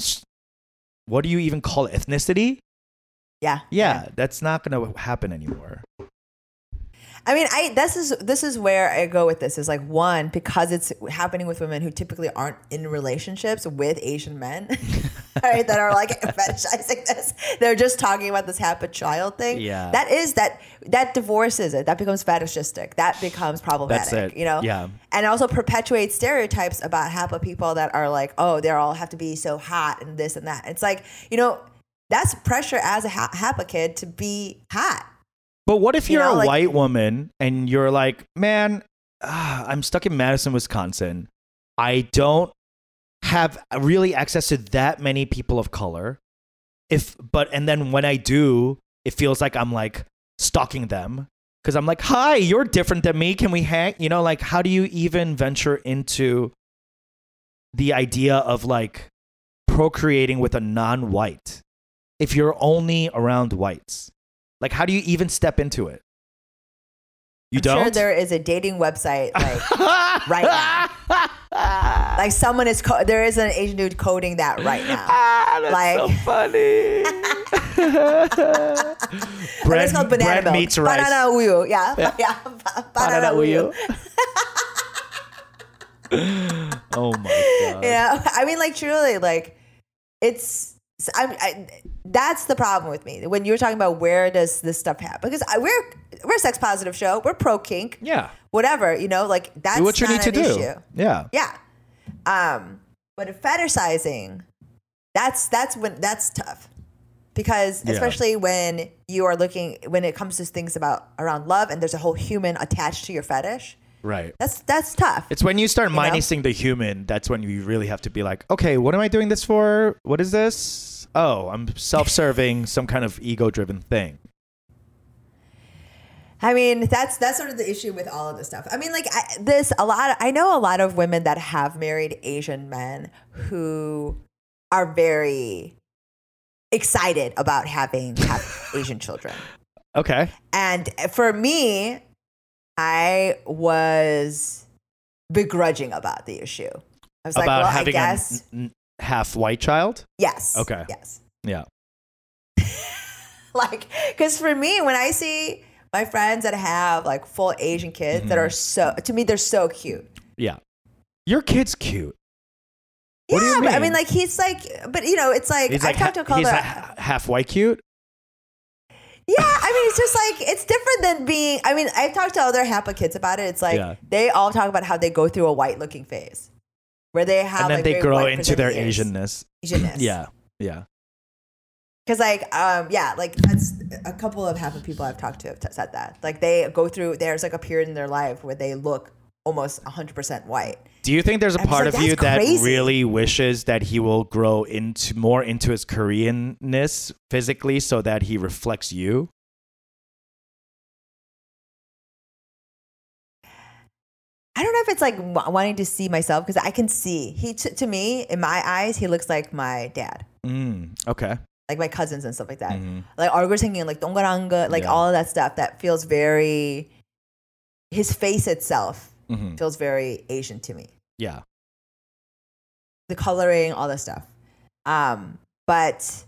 Speaker 1: What do you even call it? Ethnicity?
Speaker 3: yeah,
Speaker 1: Yeah, that's not gonna happen anymore.
Speaker 3: I mean, I this is this is where I go with this is like one because it's happening with women who typically aren't in relationships with Asian men, right? That are like fetishizing this. They're just talking about this Hapa child thing.
Speaker 1: Yeah.
Speaker 3: that is that that divorces it. That becomes fetishistic. That becomes problematic.
Speaker 1: That's it.
Speaker 3: You know.
Speaker 1: Yeah.
Speaker 3: And also perpetuates stereotypes about HAPA people that are like, oh, they all have to be so hot and this and that. It's like you know that's pressure as a ha- HAPA kid to be hot.
Speaker 1: But what if
Speaker 3: You
Speaker 1: you're
Speaker 3: know,
Speaker 1: a
Speaker 3: like-
Speaker 1: white woman and you're like, man, ah, I'm stuck in Madison, Wisconsin. I don't have really access to that many people of color. If but and then when I do, it feels like I'm like stalking them because I'm like, hi, you're different than me. Can we hang? You know, like how do you even venture into the idea of like procreating with a non-white if you're only around whites? Like, how do you even step into it? You
Speaker 3: I'm
Speaker 1: don't.
Speaker 3: sure there is a dating website like right now. like someone is co- there is an Asian dude coding that right now.
Speaker 1: Ah, that's
Speaker 3: Like-
Speaker 1: so funny. Bread,
Speaker 3: it's called banana
Speaker 1: bread
Speaker 3: milk.
Speaker 1: meets rice.
Speaker 3: Banana uyu. Yeah. Yeah. Ba-
Speaker 1: Banana
Speaker 3: Banana uyu.
Speaker 1: uyu. oh my god.
Speaker 3: Yeah. I mean, like truly, like it's. I, I, that's the problem with me when you're talking about where does this stuff happen because I, we're we're a sex positive show we're pro kink
Speaker 1: Yeah.
Speaker 3: whatever you know like that's
Speaker 1: Do what you need to do.
Speaker 3: issue.
Speaker 1: Yeah.
Speaker 3: Yeah. Um, but fetishizing, that's that's when that's tough. Because
Speaker 1: Yeah.
Speaker 3: especially when you are looking when it comes to things about around love and there's a whole human attached to your fetish,
Speaker 1: Right.
Speaker 3: that's that's tough.
Speaker 1: It's when you start
Speaker 3: know?
Speaker 1: minusing the human that's when you really have to be like, okay, what am I doing this for? What is this? Oh, I'm self-serving, some kind of ego-driven thing.
Speaker 3: I mean, that's that's sort of the issue with all of this stuff. I mean, like I, this a lot. I know a lot of women that have married Asian men who are very excited about having have Asian children.
Speaker 1: Okay.
Speaker 3: And for me, I was begrudging about the issue. I was like,
Speaker 1: About
Speaker 3: well, I
Speaker 1: having
Speaker 3: guess
Speaker 1: a n- n- half white child?
Speaker 3: yes.
Speaker 1: Okay.
Speaker 3: Yes.
Speaker 1: Yeah.
Speaker 3: Like, because for me, when I see my friends that have like full Asian kids
Speaker 1: Mm-hmm.
Speaker 3: that are so, to me, they're so cute.
Speaker 1: Yeah. Your kid's cute. What do
Speaker 3: yeah,
Speaker 1: you
Speaker 3: but I
Speaker 1: mean?
Speaker 3: mean, like he's like, but you know, it's like
Speaker 1: He's
Speaker 3: I
Speaker 1: like,
Speaker 3: talked to a
Speaker 1: ha- he's like half white cute.
Speaker 3: Yeah, I mean, it's just like it's different than being. I mean, I've talked to other HAPA kids about it. It's like
Speaker 1: Yeah.
Speaker 3: they all talk about how they go through a white looking phase, where they have
Speaker 1: and then
Speaker 3: like,
Speaker 1: they grow into their. Asianness.
Speaker 3: Asianness.
Speaker 1: Yeah. Yeah.
Speaker 3: Because like um yeah like that's a couple of half of people I've talked to have t- said that like they go through there's like a period in their life where they look almost 100% white.
Speaker 1: Do you think there's a
Speaker 3: I'm just
Speaker 1: part
Speaker 3: like,
Speaker 1: of you
Speaker 3: that's
Speaker 1: that
Speaker 3: crazy.
Speaker 1: really wishes that he will grow into more into his Koreanness physically so that he reflects you?
Speaker 3: I don't know if it's like w- wanting to see myself because I can see he t- to me in my eyes he looks like my dad.
Speaker 1: Mm, okay.
Speaker 3: like my cousins and stuff like that.
Speaker 1: Mhm.
Speaker 3: Like 얼굴 생긴 like 동그란 like
Speaker 1: Yeah.
Speaker 3: all of that stuff that feels very his face itself
Speaker 1: hmm
Speaker 3: feels very Asian to me.
Speaker 1: Yeah.
Speaker 3: The coloring, all that stuff. Um, but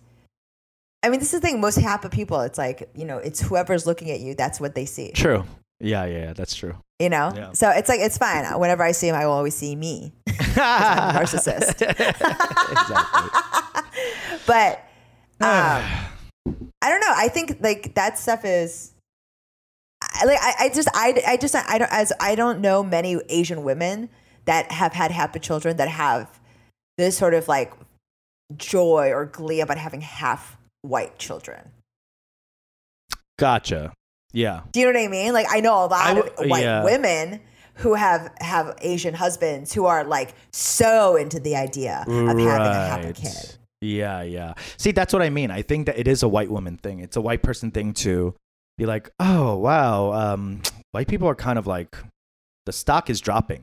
Speaker 3: I mean, this is the thing. Most HAPA people, it's like you know, it's whoever's looking at you. That's what they see.
Speaker 1: True. Yeah, yeah, yeah. That's true.
Speaker 3: You know.
Speaker 1: Yeah.
Speaker 3: So it's like it's fine. Whenever I see him, I will always see me. I'm a narcissist.
Speaker 1: exactly.
Speaker 3: but um, I don't know. I think like that stuff is. Like I, I just I, I just I don't as I don't know many Asian women that have had Hapa children that have this sort of like joy or glee about having half white children.
Speaker 1: Gotcha. Yeah.
Speaker 3: Do you know what I mean? Like I know a lot of white
Speaker 1: yeah.
Speaker 3: women who have have Asian husbands who are like so into the idea of having a
Speaker 1: Hapa
Speaker 3: kid.
Speaker 1: Yeah, yeah. See, that's what I mean. I think that it is a white woman thing. It's a white person thing to be like, oh wow, um, white people are kind of like the stock is dropping,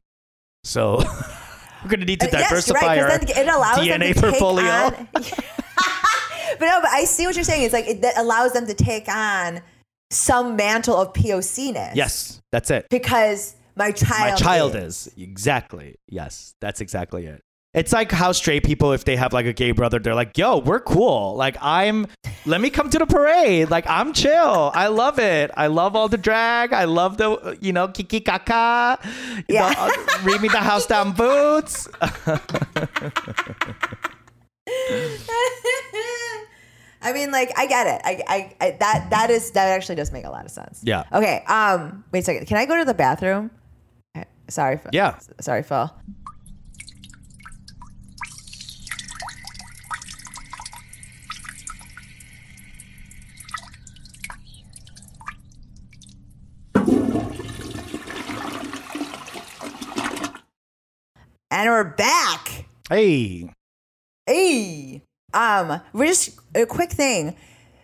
Speaker 1: so we're gonna need to
Speaker 3: Uh, yes,
Speaker 1: diversify our
Speaker 3: it allows
Speaker 1: DNA
Speaker 3: to
Speaker 1: portfolio.
Speaker 3: on- but no, but I see what you're saying. It's like it, that allows them to take on some mantle of POC-ness.
Speaker 1: Yes, that's it.
Speaker 3: because my child.
Speaker 1: My child is exactly yes. That's exactly it. It's like how straight people, if they have like a gay brother, they're like, "Yo, we're cool. Like, I'm. Let me come to the parade. Like, I'm chill. I love it. I love all the drag. I love the, you know, kiki kaka.
Speaker 3: Yeah.
Speaker 1: The, uh, read me the house down boots.
Speaker 3: I mean, like, I get it. I, I, I, that, that is, that actually does make a lot of sense.
Speaker 1: Yeah.
Speaker 3: Okay. Um, wait a second. Can I go to the bathroom? Sorry. Phil.
Speaker 1: Yeah.
Speaker 3: Sorry, Phil. And we're back.
Speaker 1: Hey,
Speaker 3: Hey. Um, we're just a quick thing.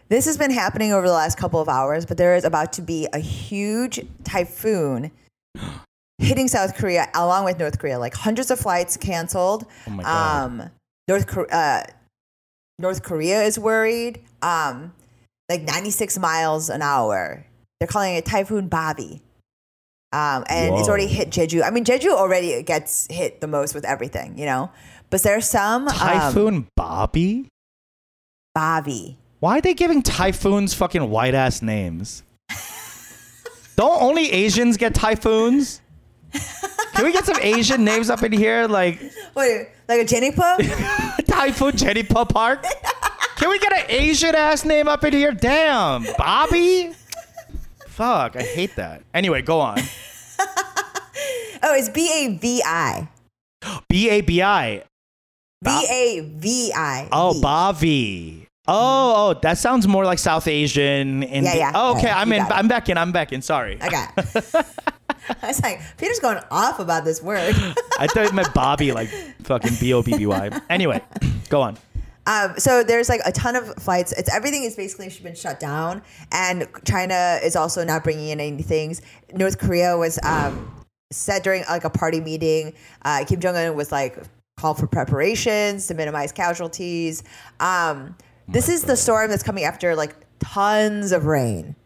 Speaker 3: This has been happening over the last couple of hours, but there is about to be a huge typhoon hitting South Korea along with North Korea. Like hundreds of flights canceled.
Speaker 1: Oh my God.
Speaker 3: Um, North Korea, uh, North Korea is worried. Um, like 96 miles an hour. They're calling it Typhoon Bobby. Um, and it's already hit Jeju. I mean, Jeju already gets hit the most with everything, you know. But there's some um,
Speaker 1: Typhoon Bobby.
Speaker 3: Bobby.
Speaker 1: Why are they giving typhoons fucking white ass names? Don't only Asians get typhoons? Can we get some Asian names up in here? Like
Speaker 3: Wait, like a Jenny Po?
Speaker 1: Typhoon Jenny Pup Park? Can we get an Asian ass name up in here? Damn, Bobby? Fuck, I hate that. Anyway, go on.
Speaker 3: oh, it's B A V I.
Speaker 1: B A B I.
Speaker 3: B A V I.
Speaker 1: Oh. Bavi. Oh, mm-hmm. oh, that sounds more like South Asian. In
Speaker 3: Yeah, yeah.
Speaker 1: Oh, okay,
Speaker 3: Yeah,
Speaker 1: I'm in.
Speaker 3: it.
Speaker 1: I'm back in. I'm back in. Sorry.
Speaker 3: I Okay. I was like, Peter's going off about this word.
Speaker 1: I thought it meant Bobby, like fucking B O B B Y. Anyway, go on.
Speaker 3: Um, so there's like a ton of flights. It's everything is basically been shut down, and China is also not bringing in any things. North Korea was um, said during like a party meeting. Uh, Kim Jong Un was like called for preparations to minimize casualties. Um, this is the storm that's coming after like tons of rain.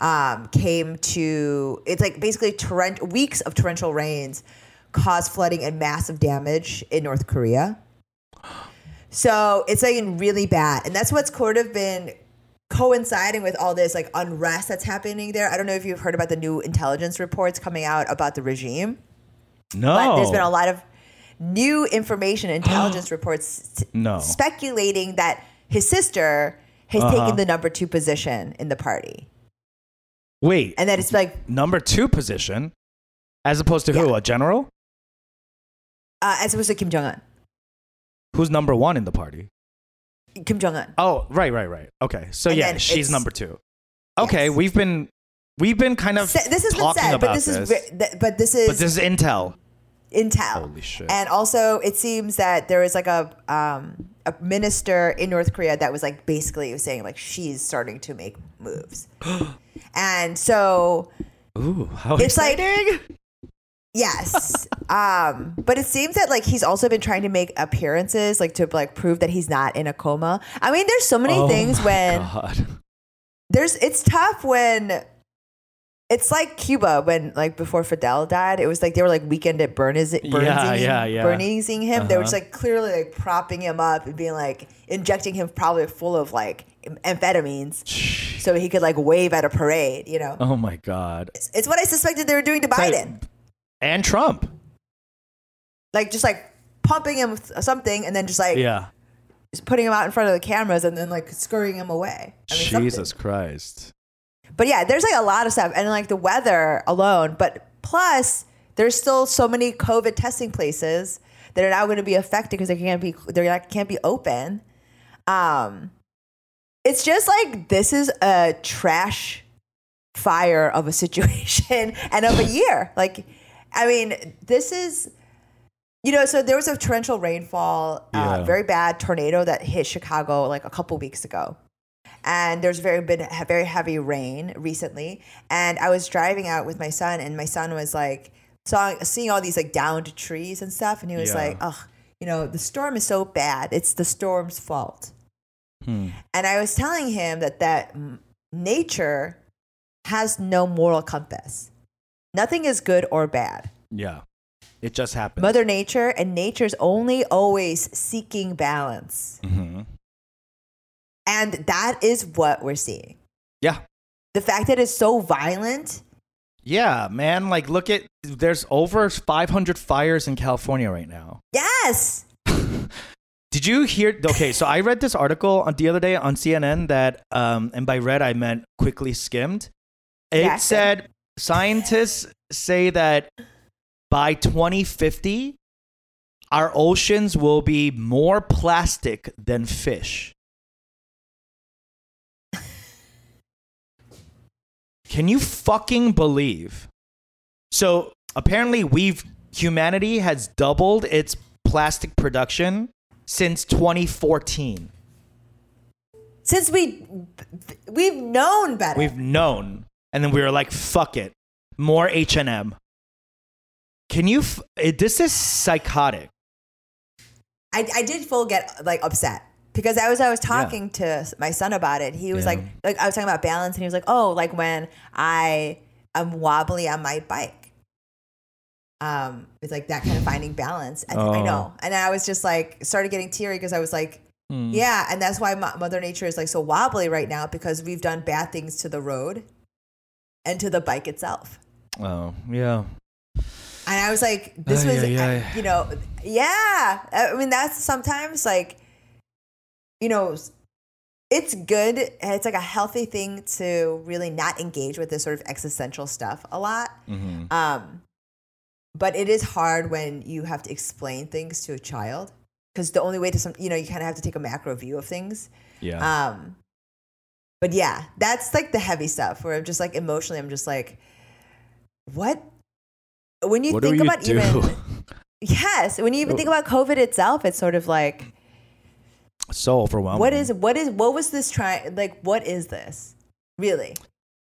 Speaker 3: Um, came to it's like basically torrent weeks of torrential rains caused flooding and massive damage in North Korea. So it's like in really bad. And that's what's sort of been coinciding with all this like unrest that's happening there. I don't know if you've heard about the new intelligence reports coming out about the regime,
Speaker 1: No.
Speaker 3: but there's been a lot of new information, intelligence reports
Speaker 1: No.
Speaker 3: speculating that his sister has
Speaker 1: Uh-huh.
Speaker 3: taken the number two position in the party.
Speaker 1: Wait,
Speaker 3: And that it's like,
Speaker 1: number two position, as opposed to who? A general?
Speaker 3: uh, as opposed to Kim Jong Un.
Speaker 1: Who's number one in the party?
Speaker 3: Kim Jong Un.
Speaker 1: Oh, right, right, right. Okay, so
Speaker 3: And
Speaker 1: yeah,
Speaker 3: then
Speaker 1: she's
Speaker 3: it's-
Speaker 1: number two. Okay,
Speaker 3: Yes.
Speaker 1: we've been we've been kind of
Speaker 3: This has been
Speaker 1: talking
Speaker 3: said,
Speaker 1: about
Speaker 3: but this,
Speaker 1: this,
Speaker 3: is ve- th- but this is
Speaker 1: but this is intel.
Speaker 3: intel.
Speaker 1: Holy shit.
Speaker 3: And also, it seems that there was like a um, a minister in North Korea that was like basically saying like she's starting to make moves, and so
Speaker 1: Ooh, how
Speaker 3: It's like-
Speaker 1: exciting!
Speaker 3: Yes, um, but it seems that like he's also been trying to make appearances like to like prove that he's not in a coma. I mean, there's so many
Speaker 1: Oh
Speaker 3: things when
Speaker 1: God.
Speaker 3: there's it's tough when It's like Cuba when, like, before Fidel died, it was like they were like weekend at Bernie's,
Speaker 1: Yeah, yeah, yeah.
Speaker 3: Berniesing him. They were
Speaker 1: Uh-huh.
Speaker 3: just like clearly like propping him up and being like injecting him probably full of like amphetamines so he could like wave at a parade. You know,
Speaker 1: Oh my god.
Speaker 3: it's what I suspected they were doing to Biden.
Speaker 1: And Trump.
Speaker 3: Like just like pumping him with something and then just like
Speaker 1: Yeah.
Speaker 3: just putting him out in front of the cameras and then like scurrying him away. I mean, something.
Speaker 1: Jesus Christ.
Speaker 3: But yeah, there's like a lot of stuff, and like the weather alone. But plus, there's still so many COVID testing places that are now going to be affected because they can't be they are can't be open. Um, it's just like this is a trash fire of a situation and of a year. Like, I mean, this is. You know, so there was a torrential rainfall, uh, very bad tornado that hit Chicago like a couple weeks ago and there's very been very heavy rain recently and i was driving out with my son and my son was like saw, seeing all these like downed trees and stuff and he was
Speaker 1: Yeah.
Speaker 3: like ugh you know the storm is so bad it's the storm's fault
Speaker 1: Hmm.
Speaker 3: and i was telling him that that nature has no moral compass nothing is good or bad
Speaker 1: Yeah. It just happened.
Speaker 3: mother nature and nature's only always seeking balance
Speaker 1: hmm
Speaker 3: and that is what we're seeing
Speaker 1: Yeah.
Speaker 3: the fact that it's so violent
Speaker 1: Yeah, man. Like, look at there's over 500 fires in California right now.
Speaker 3: yes
Speaker 1: Did you hear? Okay, so I read this article on the other day on CNN that, um, and by read I meant quickly skimmed. It
Speaker 3: Yeah,
Speaker 1: said scientists say that by 2050, our oceans will be more plastic than fish. Can you fucking believe? So apparently, we've humanity has doubled its plastic production since 2014.
Speaker 3: since we we've known better
Speaker 1: We've known, and then we were like, "Fuck it, more H and M." Can you? F- it, this is psychotic.
Speaker 3: I, I did full get like upset because I was I was talking to my son about it. He was
Speaker 1: Yeah.
Speaker 3: like like I was talking about balance and he was like, "Oh, like when I am wobbly on my bike." Um, it's like that kind of finding balance. And I
Speaker 1: Oh.
Speaker 3: know. And I was just like started getting teary because I was like,
Speaker 1: Hmm.
Speaker 3: yeah, and that's why Mother Nature is like so wobbly right now because we've done bad things to the road and to the bike itself.
Speaker 1: Oh yeah.
Speaker 3: And I was like, this
Speaker 1: Ay,
Speaker 3: was,
Speaker 1: ay,
Speaker 3: uh,
Speaker 1: ay.
Speaker 3: you know, yeah. I mean, that's sometimes like, you know, it's good. It's like a healthy thing to really not engage with this sort of existential stuff a lot.
Speaker 1: Mm-hmm.
Speaker 3: Um, but it is hard when you have to explain things to a child because the only way to some, you know, you kind of have to take a macro view of things.
Speaker 1: Yeah.
Speaker 3: Um, but yeah, that's like the heavy stuff where I'm just like emotionally, I'm just like, what? When you
Speaker 1: what
Speaker 3: think about even yes, when you even think about COVID itself, it's sort of like,
Speaker 1: so overwhelming.
Speaker 3: what is what is what was this trying? Like, what is this really?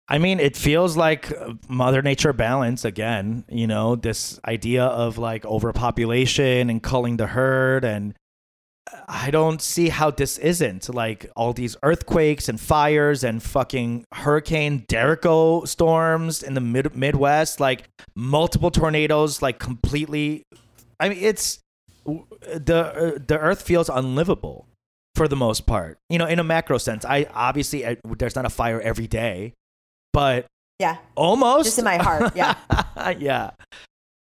Speaker 1: I mean, it feels like uh, Mother Nature balance again. You know, this idea of like overpopulation and culling the herd, and I don't see how this isn't like all these earthquakes and fires and fucking Hurricane Derecho storms in the mid- Midwest, like multiple tornadoes, like completely. I mean, it's the uh, the Earth feels unlivable for the most part. You know, in a macro sense, I obviously I, there's not a fire every day, but
Speaker 3: Yeah,
Speaker 1: almost
Speaker 3: just in my heart. Yeah,
Speaker 1: yeah.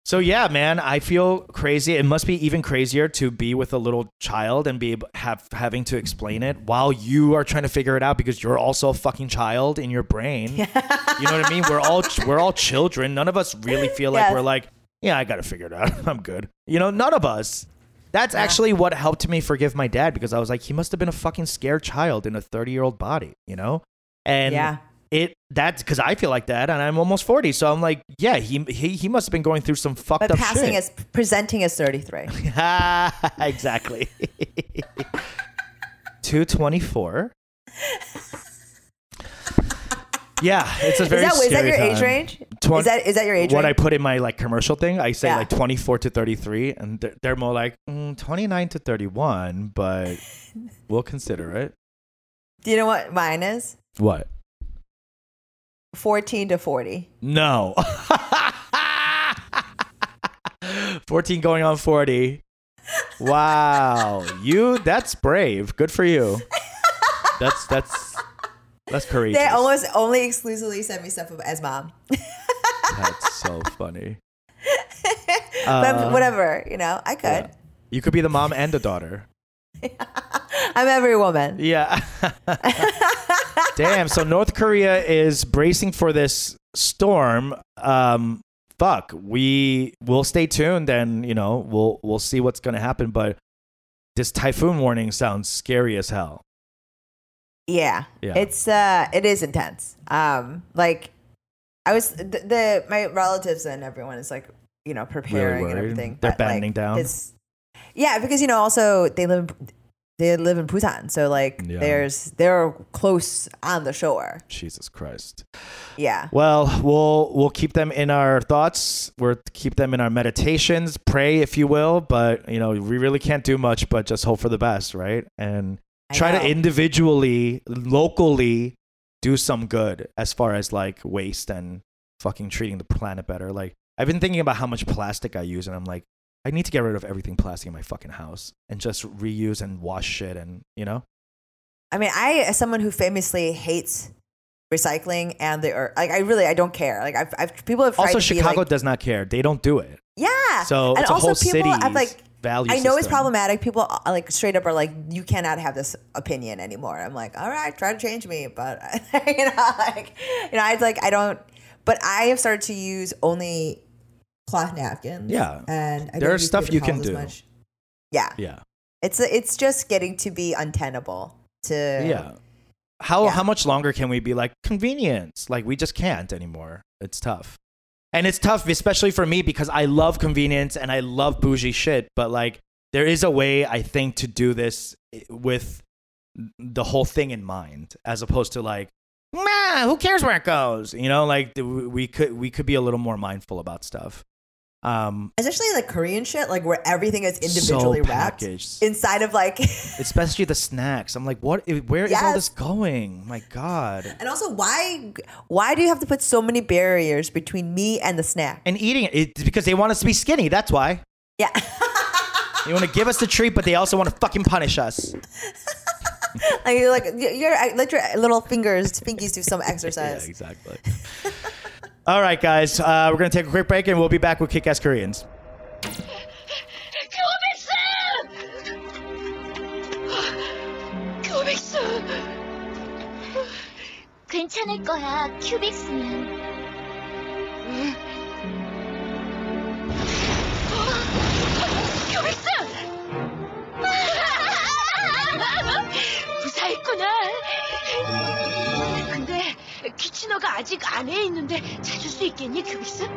Speaker 1: So yeah, man, I feel crazy. It must be even crazier to be with a little child and be have having to explain it while you are trying to figure it out because you're also a fucking child in your brain. You know what I mean? We're all we're all children. None of us really feel like
Speaker 3: Yes.
Speaker 1: we're like, yeah, I got to figure it out. I'm good. You know, none of us. That's actually what helped me forgive my dad because I was like, he must have been a fucking scared child in a 30 year old body, you know? And
Speaker 3: Yeah.
Speaker 1: It that's because I feel like that, and I'm almost 40, so I'm like, yeah, he he, he must have been going through some fucked
Speaker 3: but
Speaker 1: up
Speaker 3: passing
Speaker 1: shit.
Speaker 3: as presenting as thirty three.
Speaker 1: exactly. 224. yeah, it's a
Speaker 3: Is
Speaker 1: very
Speaker 3: that is that your age range?
Speaker 1: Twen-
Speaker 3: is that is that your age range?
Speaker 1: what I put in my like commercial thing, I say
Speaker 3: Yeah.
Speaker 1: like 24 to 33, and they're, they're more like mm, 29 to 31, but we'll consider it.
Speaker 3: Do you know what mine is?
Speaker 1: What?
Speaker 3: 14 to 40.
Speaker 1: No. 14 going on 40. Wow. You that's brave. Good for you. That's that's that's courageous.
Speaker 3: They almost only exclusively send me stuff as mom.
Speaker 1: That's so funny.
Speaker 3: but
Speaker 1: Uh,
Speaker 3: whatever, you know, I could.
Speaker 1: yeah. You could be the mom and the daughter.
Speaker 3: I'm every woman.
Speaker 1: Yeah. Damn. So North Korea is bracing for this storm. Um, fuck. We will stay tuned, and you know we'll we'll see what's gonna happen. But this typhoon warning sounds scary as hell.
Speaker 3: Yeah.
Speaker 1: Yeah.
Speaker 3: It's uh it is intense. Um like I was the, the my relatives and everyone is like, you know, preparing and everything.
Speaker 1: They're
Speaker 3: but, like,
Speaker 1: banding down?
Speaker 3: it's- yeah, because you know also they live they live in Busan, so like
Speaker 1: Yeah.
Speaker 3: there's they're close on the shore.
Speaker 1: Jesus Christ.
Speaker 3: Yeah.
Speaker 1: Well, we'll we'll keep them in our thoughts. We'll keep them in our meditations. Pray, if you will. But you know, we really can't do much, but just hope for the best, right? And try to individually, locally, do some good as far as like waste and fucking treating the planet better. Like I've been thinking about how much plastic I use, and I'm like, I need to get rid of everything plastic in my fucking house and just reuse and wash shit, and you know,
Speaker 3: I mean, I as someone who famously hates recycling and the earth, like I really I don't care. Like I've, I've people have tried
Speaker 1: also Chicago
Speaker 3: like,
Speaker 1: does not care. They don't do it.
Speaker 3: yeah.
Speaker 1: So
Speaker 3: and
Speaker 1: it's a whole
Speaker 3: people I've like
Speaker 1: value.
Speaker 3: I know it's problematic. People uh, like straight up are like, you cannot have this opinion anymore. I'm like, all right, try to change me, but you know, like, you know, I like, I don't. But I have started to use only cloth napkins.
Speaker 1: Yeah.
Speaker 3: and I
Speaker 1: There are stuff you can do.
Speaker 3: much. Yeah,
Speaker 1: Yeah.
Speaker 3: it's it's just getting to be untenable. To
Speaker 1: Yeah. How
Speaker 3: Yeah.
Speaker 1: how much longer can we be like convenience? Like we just can't anymore. It's tough. And it's tough, especially for me, because I love convenience and I love bougie shit. But like there is a way I think to do this eh, with the whole thing in mind, as opposed to like, nah, who cares where it goes? You know, like we could we could be a little more mindful about stuff. Um,
Speaker 3: especially like Korean shit, like where everything is
Speaker 1: so
Speaker 3: individually wrapped
Speaker 1: packaged.
Speaker 3: inside of like.
Speaker 1: especially the snacks. I'm like, what? Where is all this going? My God.
Speaker 3: and also, why why do you have to put so many barriers between me and the snack?
Speaker 1: And eating it it's because they want us to be skinny. That's why.
Speaker 3: Yeah.
Speaker 1: They want to give us the treat, but they also want to fucking punish us.
Speaker 3: Like you're like you're, you're let your little fingers, pinkies do some exercise.
Speaker 1: Yeah, exactly. all right, guys. Uh, we're gonna take a quick break, and we'll be back with Kick-Ass Koreans.
Speaker 5: 큐빅스! 큐빅스! 괜찮을 거야, 큐빅스는. 큐빅스! 무사했구나. 근데 키치너가 아직 안에 있는데 찾을 수 있겠니, 큐빅스?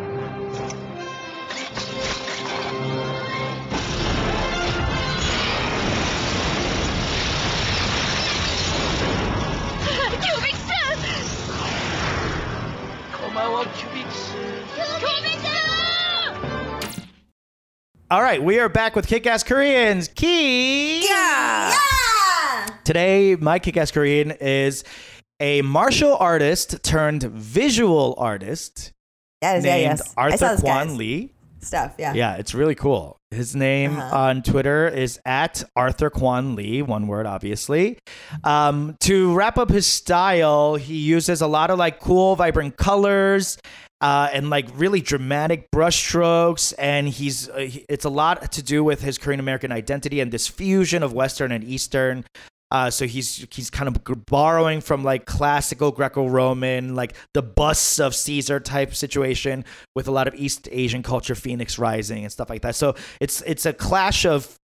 Speaker 5: 큐빅스!
Speaker 4: 고마워 큐빅스
Speaker 5: 큐빅스!
Speaker 1: All right, we are back with Kick-Ass Koreans. Key.
Speaker 3: Yeah.
Speaker 1: Today, my Kick-Ass Korean is a martial artist turned visual artist
Speaker 3: Yes, yeah,
Speaker 1: named
Speaker 3: yes. I
Speaker 1: Arthur
Speaker 3: Kwon
Speaker 1: Lee.
Speaker 3: Stuff, yeah.
Speaker 1: Yeah, it's really cool. His name
Speaker 3: Uh-huh.
Speaker 1: on Twitter is at Arthur Kwon Lee, one word, obviously. Um, to wrap up his style, he uses a lot of like cool, vibrant colors. Uh, and like really dramatic brushstrokes, and he's uh, he- it's a lot to do with his Korean American identity and this fusion of Western and Eastern. Uh, so he's he's kind of borrowing from like classical Greco-Roman, like the busts of Caesar type situation, with a lot of East Asian culture, Phoenix Rising and stuff like that. So it's it's a clash of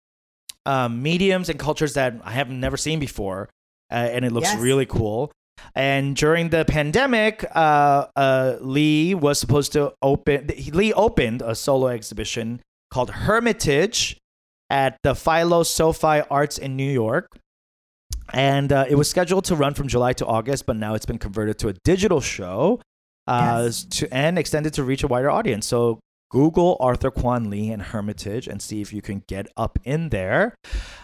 Speaker 1: um, mediums and cultures that I have never seen before, uh, and it looks
Speaker 3: Yes.
Speaker 1: really cool. And during the pandemic, uh, uh, Lee was supposed to open. Lee opened a solo exhibition called Hermitage at the Philo SoFi Arts in New York. And uh, it was scheduled to run from July to August, but now it's been converted to a digital show uh,
Speaker 3: Yes.
Speaker 1: to, and extended to reach a wider audience. So Google Arthur Kwon Lee and Hermitage and see if you can get up in there.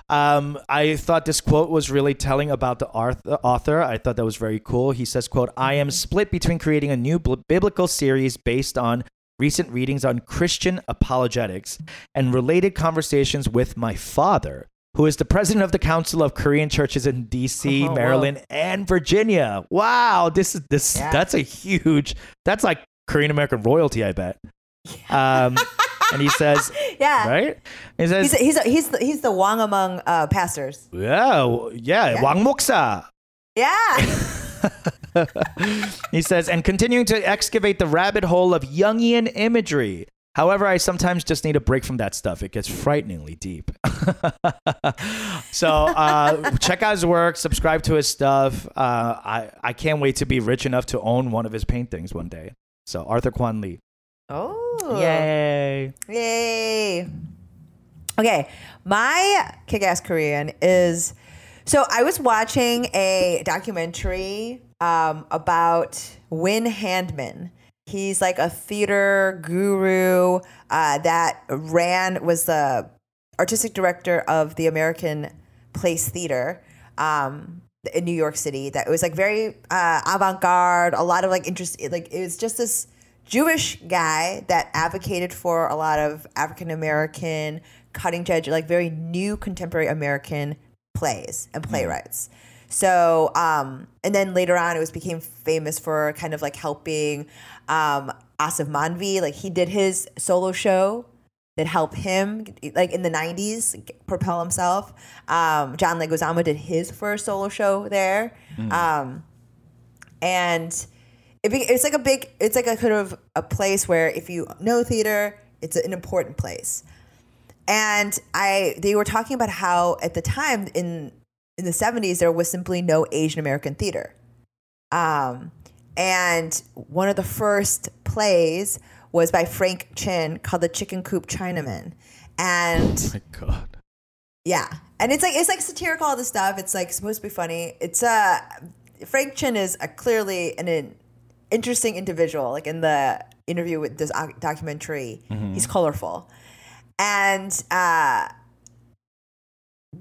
Speaker 1: Um, I thought this quote was really telling about the author. I thought that was very cool. He says, "quote I am split between creating a new bl- biblical series based on." Recent readings on Christian apologetics and related conversations with my father, who is the president of the Council of Korean Churches in D.C.,
Speaker 3: Oh, wow.
Speaker 1: Maryland, and Virginia. Wow, this is this
Speaker 3: Yeah.
Speaker 1: that's a huge. That's like Korean American royalty, I bet. Um, and he says,
Speaker 3: Yeah.
Speaker 1: right? He says,
Speaker 3: He's, he's, he's, the, he's the Wong among uh, pastors.
Speaker 1: yeah, yeah,
Speaker 3: Yeah.
Speaker 1: Wang Moksa.
Speaker 3: Yeah.
Speaker 1: He says, and continuing to excavate the rabbit hole of Jungian imagery. However, I sometimes just need a break from that stuff. It gets frighteningly deep. so uh, check out his work, subscribe to his stuff. Uh, I, I can't wait to be rich enough to own one of his paintings one day. So Arthur Kwon Lee.
Speaker 3: oh.
Speaker 1: Yay.
Speaker 3: Yay. Okay, my kick ass Korean is so I was watching a documentary um, about Wynn Handman. He's like a theater guru uh, that ran, was the artistic director of the American Place Theater um, in New York City. That it was like very uh, avant garde, a lot of like interest. Like it was just this Jewish guy that advocated for a lot of African American cutting edge, like very new contemporary American plays and playwrights. So, um, and then later on, it was became famous for kind of like helping um, Aasif Mandvi. Like he did his solo show that helped him, like in the '90s, propel himself. Um, John Leguizamo did his first solo show there, um, and it, be- it's like a big. It's like a kind of a place where if you know theater, it's an important place and I they were talking about how at the time in in the 70s there was simply no Asian American theater. Um, and one of the first plays was by Frank Chin called The Chicken Coop Chinaman. And oh
Speaker 1: My God.
Speaker 3: yeah. And it's like it's like satirical all this stuff. It's like supposed to be funny. It's uh Frank Chin is a clearly an, an interesting individual. Like in the interview with this doc- documentary, he's colorful. And uh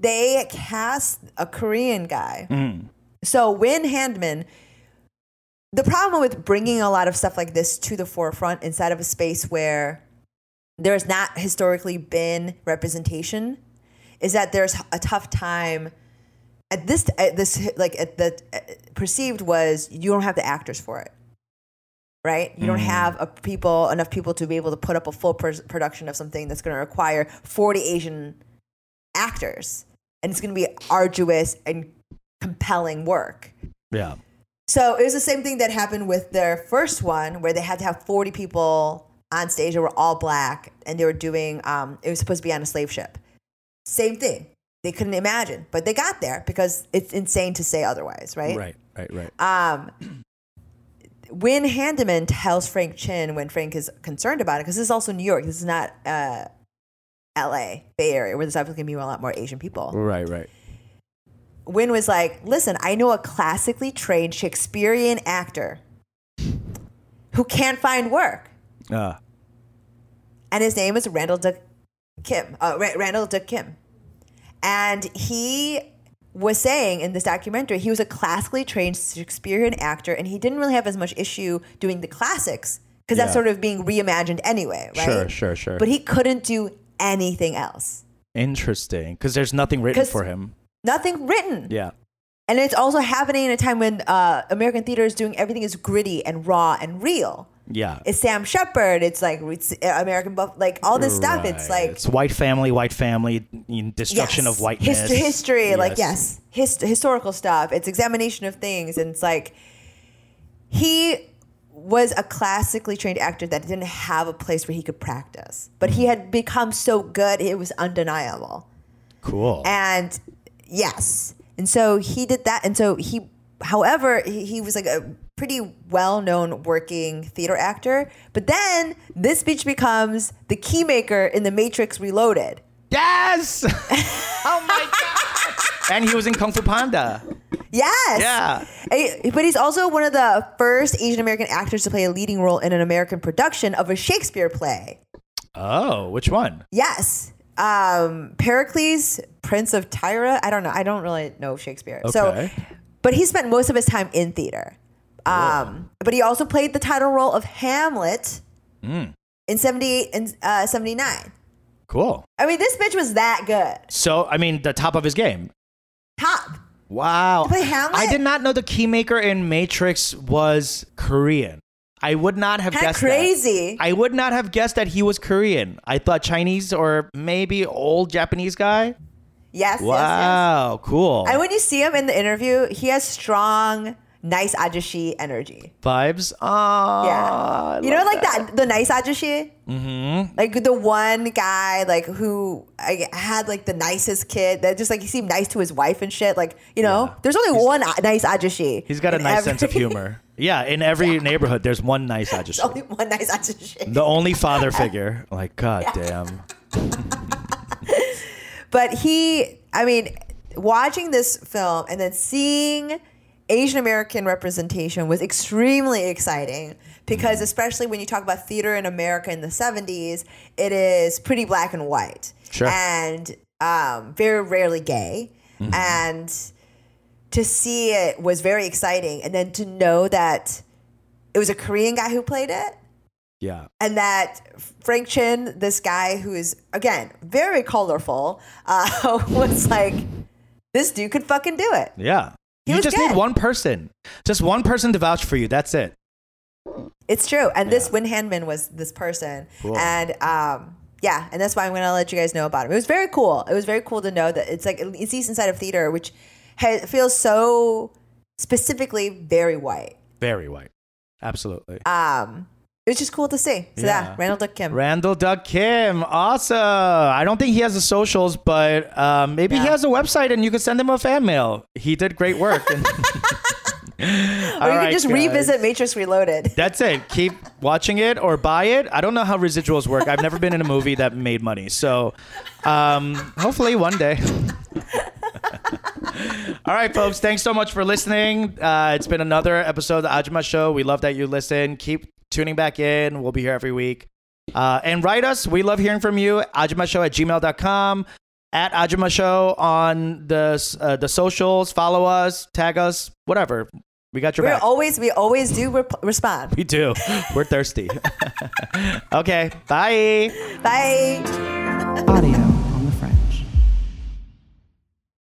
Speaker 3: they cast a Korean guy.
Speaker 1: Mm.
Speaker 3: So Wynn Handman, the problem with bringing a lot of stuff like this to the forefront inside of a space where there's not historically been representation is that there's a tough time at this at this like at the uh, perceived was you don't have the actors for it right you don't have a people enough people to be able to put up a full pr- production of something that's going to require 40 asian actors and it's going to be arduous and compelling work
Speaker 1: Yeah.
Speaker 3: so it was the same thing that happened with their first one, where they had to have 40 people on stage that were all black, and they were doing. Um, it was supposed to be on a slave ship. Same thing. They couldn't imagine, but they got there because it's insane to say otherwise, right?
Speaker 1: Right, right, right.
Speaker 3: Um, Wynn Handman tells Frank Chin when Frank is concerned about it, because this is also New York. This is not uh, L.A. Bay Area, where there's obviously going to be a lot more Asian people.
Speaker 1: right, right.
Speaker 3: Wynn was like, listen, I know a classically trained Shakespearean actor who can't find work.
Speaker 1: Uh,
Speaker 3: And his name is Randall Duk Kim. Uh, Ra- Randall Duk Kim. And he was saying in this documentary, he was a classically trained Shakespearean actor and he didn't really have as much issue doing the classics because that's sort of being reimagined anyway, right?
Speaker 1: Sure, sure, sure.
Speaker 3: But he couldn't do anything else.
Speaker 1: Interesting. Because there's nothing written for him.
Speaker 3: Nothing written.
Speaker 1: Yeah.
Speaker 3: And it's also happening in a time when uh, American theater is doing everything is gritty and raw and real.
Speaker 1: Yeah.
Speaker 3: It's Sam Shepard. It's like it's uh, American Buff, like all this stuff. It's like
Speaker 1: it's white family, white family, destruction
Speaker 3: yes,
Speaker 1: of whiteness.
Speaker 3: history, history like yes, hist- historical stuff. It's examination of things, and it's like he was a classically trained actor that didn't have a place where he could practice, but he had become so good it was undeniable.
Speaker 1: Cool.
Speaker 3: And yes. And so he did that. And so he, however, he, he was like a pretty well known working theater actor. But then this speech becomes the keymaker in The Matrix Reloaded.
Speaker 1: yes. oh my god. And he was in Kung Fu Panda.
Speaker 3: Yes.
Speaker 1: Yeah.
Speaker 3: But he's also one of the first Asian American actors to play a leading role in an American production of a Shakespeare play.
Speaker 1: Oh, which one?
Speaker 3: Yes. Um, Pericles, Prince of Tyre. I don't know. I don't really know Shakespeare. So,
Speaker 1: Okay.
Speaker 3: but he spent most of his time in theater. Um, but he also played the title role of Hamlet
Speaker 1: Mm.
Speaker 3: in 78 and uh, 79.
Speaker 1: Cool.
Speaker 3: I mean, this bitch was that good.
Speaker 1: So, I mean, the top of his game.
Speaker 3: Top.
Speaker 1: Wow.
Speaker 3: play Hamlet?
Speaker 1: I did not know the keymaker in Matrix was Korean. I would not have
Speaker 3: Kinda
Speaker 1: guessed that.
Speaker 3: crazy.
Speaker 1: I would not have guessed that he was Korean. I thought Chinese or maybe old Japanese guy.
Speaker 3: Yes, yes, yes.
Speaker 1: Wow, cool.
Speaker 3: And when you see him in the interview, he has strong, nice ajushi energy.
Speaker 1: Vibes. Oh,
Speaker 3: Yeah. you know, like that. the nice ajushi? Mm-hmm. Like the one guy, like, who I had, like, the nicest kid that just, like, he seemed nice to his wife and shit. Like, you know,
Speaker 1: Yeah.
Speaker 3: there's only one nice ajushi.
Speaker 1: He's got a nice
Speaker 3: every-
Speaker 1: sense of humor. Yeah, in every neighborhood, there's one nice ajushi.
Speaker 3: only one nice ajushi.
Speaker 1: The only father figure. Like, god damn.
Speaker 3: But he, I mean, watching this film and then seeing Asian American representation was extremely exciting because,
Speaker 1: Mm-hmm.
Speaker 3: especially when you talk about theater in America in the 70s, it is pretty black and white
Speaker 1: Sure.
Speaker 3: and um, very rarely gay.
Speaker 1: Mm-hmm.
Speaker 3: And to see it was very exciting. And then to know that it was a Korean guy who played it
Speaker 1: Yeah.
Speaker 3: and that Frank Chin, this guy who is again very colorful, uh, was like, this dude could fucking do it.
Speaker 1: Yeah.
Speaker 3: He
Speaker 1: you just
Speaker 3: good.
Speaker 1: need one person. Just one person to vouch for you. That's it.
Speaker 3: It's true. And this Wynn Handman was this person,
Speaker 1: Cool.
Speaker 3: and um, yeah, and that's why I'm gonna let you guys know about him. It was very cool. It was very cool to know that it's like it's East Side of Theater, which ha- feels so specifically very white.
Speaker 1: Very white. Absolutely.
Speaker 3: Um, it was just cool to see. So yeah,
Speaker 1: Yeah.
Speaker 3: Randall Duk Kim.
Speaker 1: Randall Duk Kim. Awesome. I don't think he has the socials, but um, maybe he has a website and you could send him a fan mail. He did great work. And-
Speaker 3: or you
Speaker 1: All
Speaker 3: can just
Speaker 1: guys.
Speaker 3: revisit Matrix Reloaded.
Speaker 1: That's it. Keep watching it or buy it. I don't know how residuals work. I've never been in a movie that made money. So um, hopefully one day. All right, folks. Thanks so much for listening. Uh, it's been another episode of the Ajima Show. We love that you listen. Keep tuning back in. We'll be here every week. Uh, and write us. We love hearing from you. Ajimashow at gmail.com. At Ajima Show on the, uh, the socials. Follow us. Tag us. Whatever. We got your
Speaker 3: We're
Speaker 1: back.
Speaker 3: always we always do rep- respond.
Speaker 1: We do. We're thirsty. okay. Bye.
Speaker 3: Bye.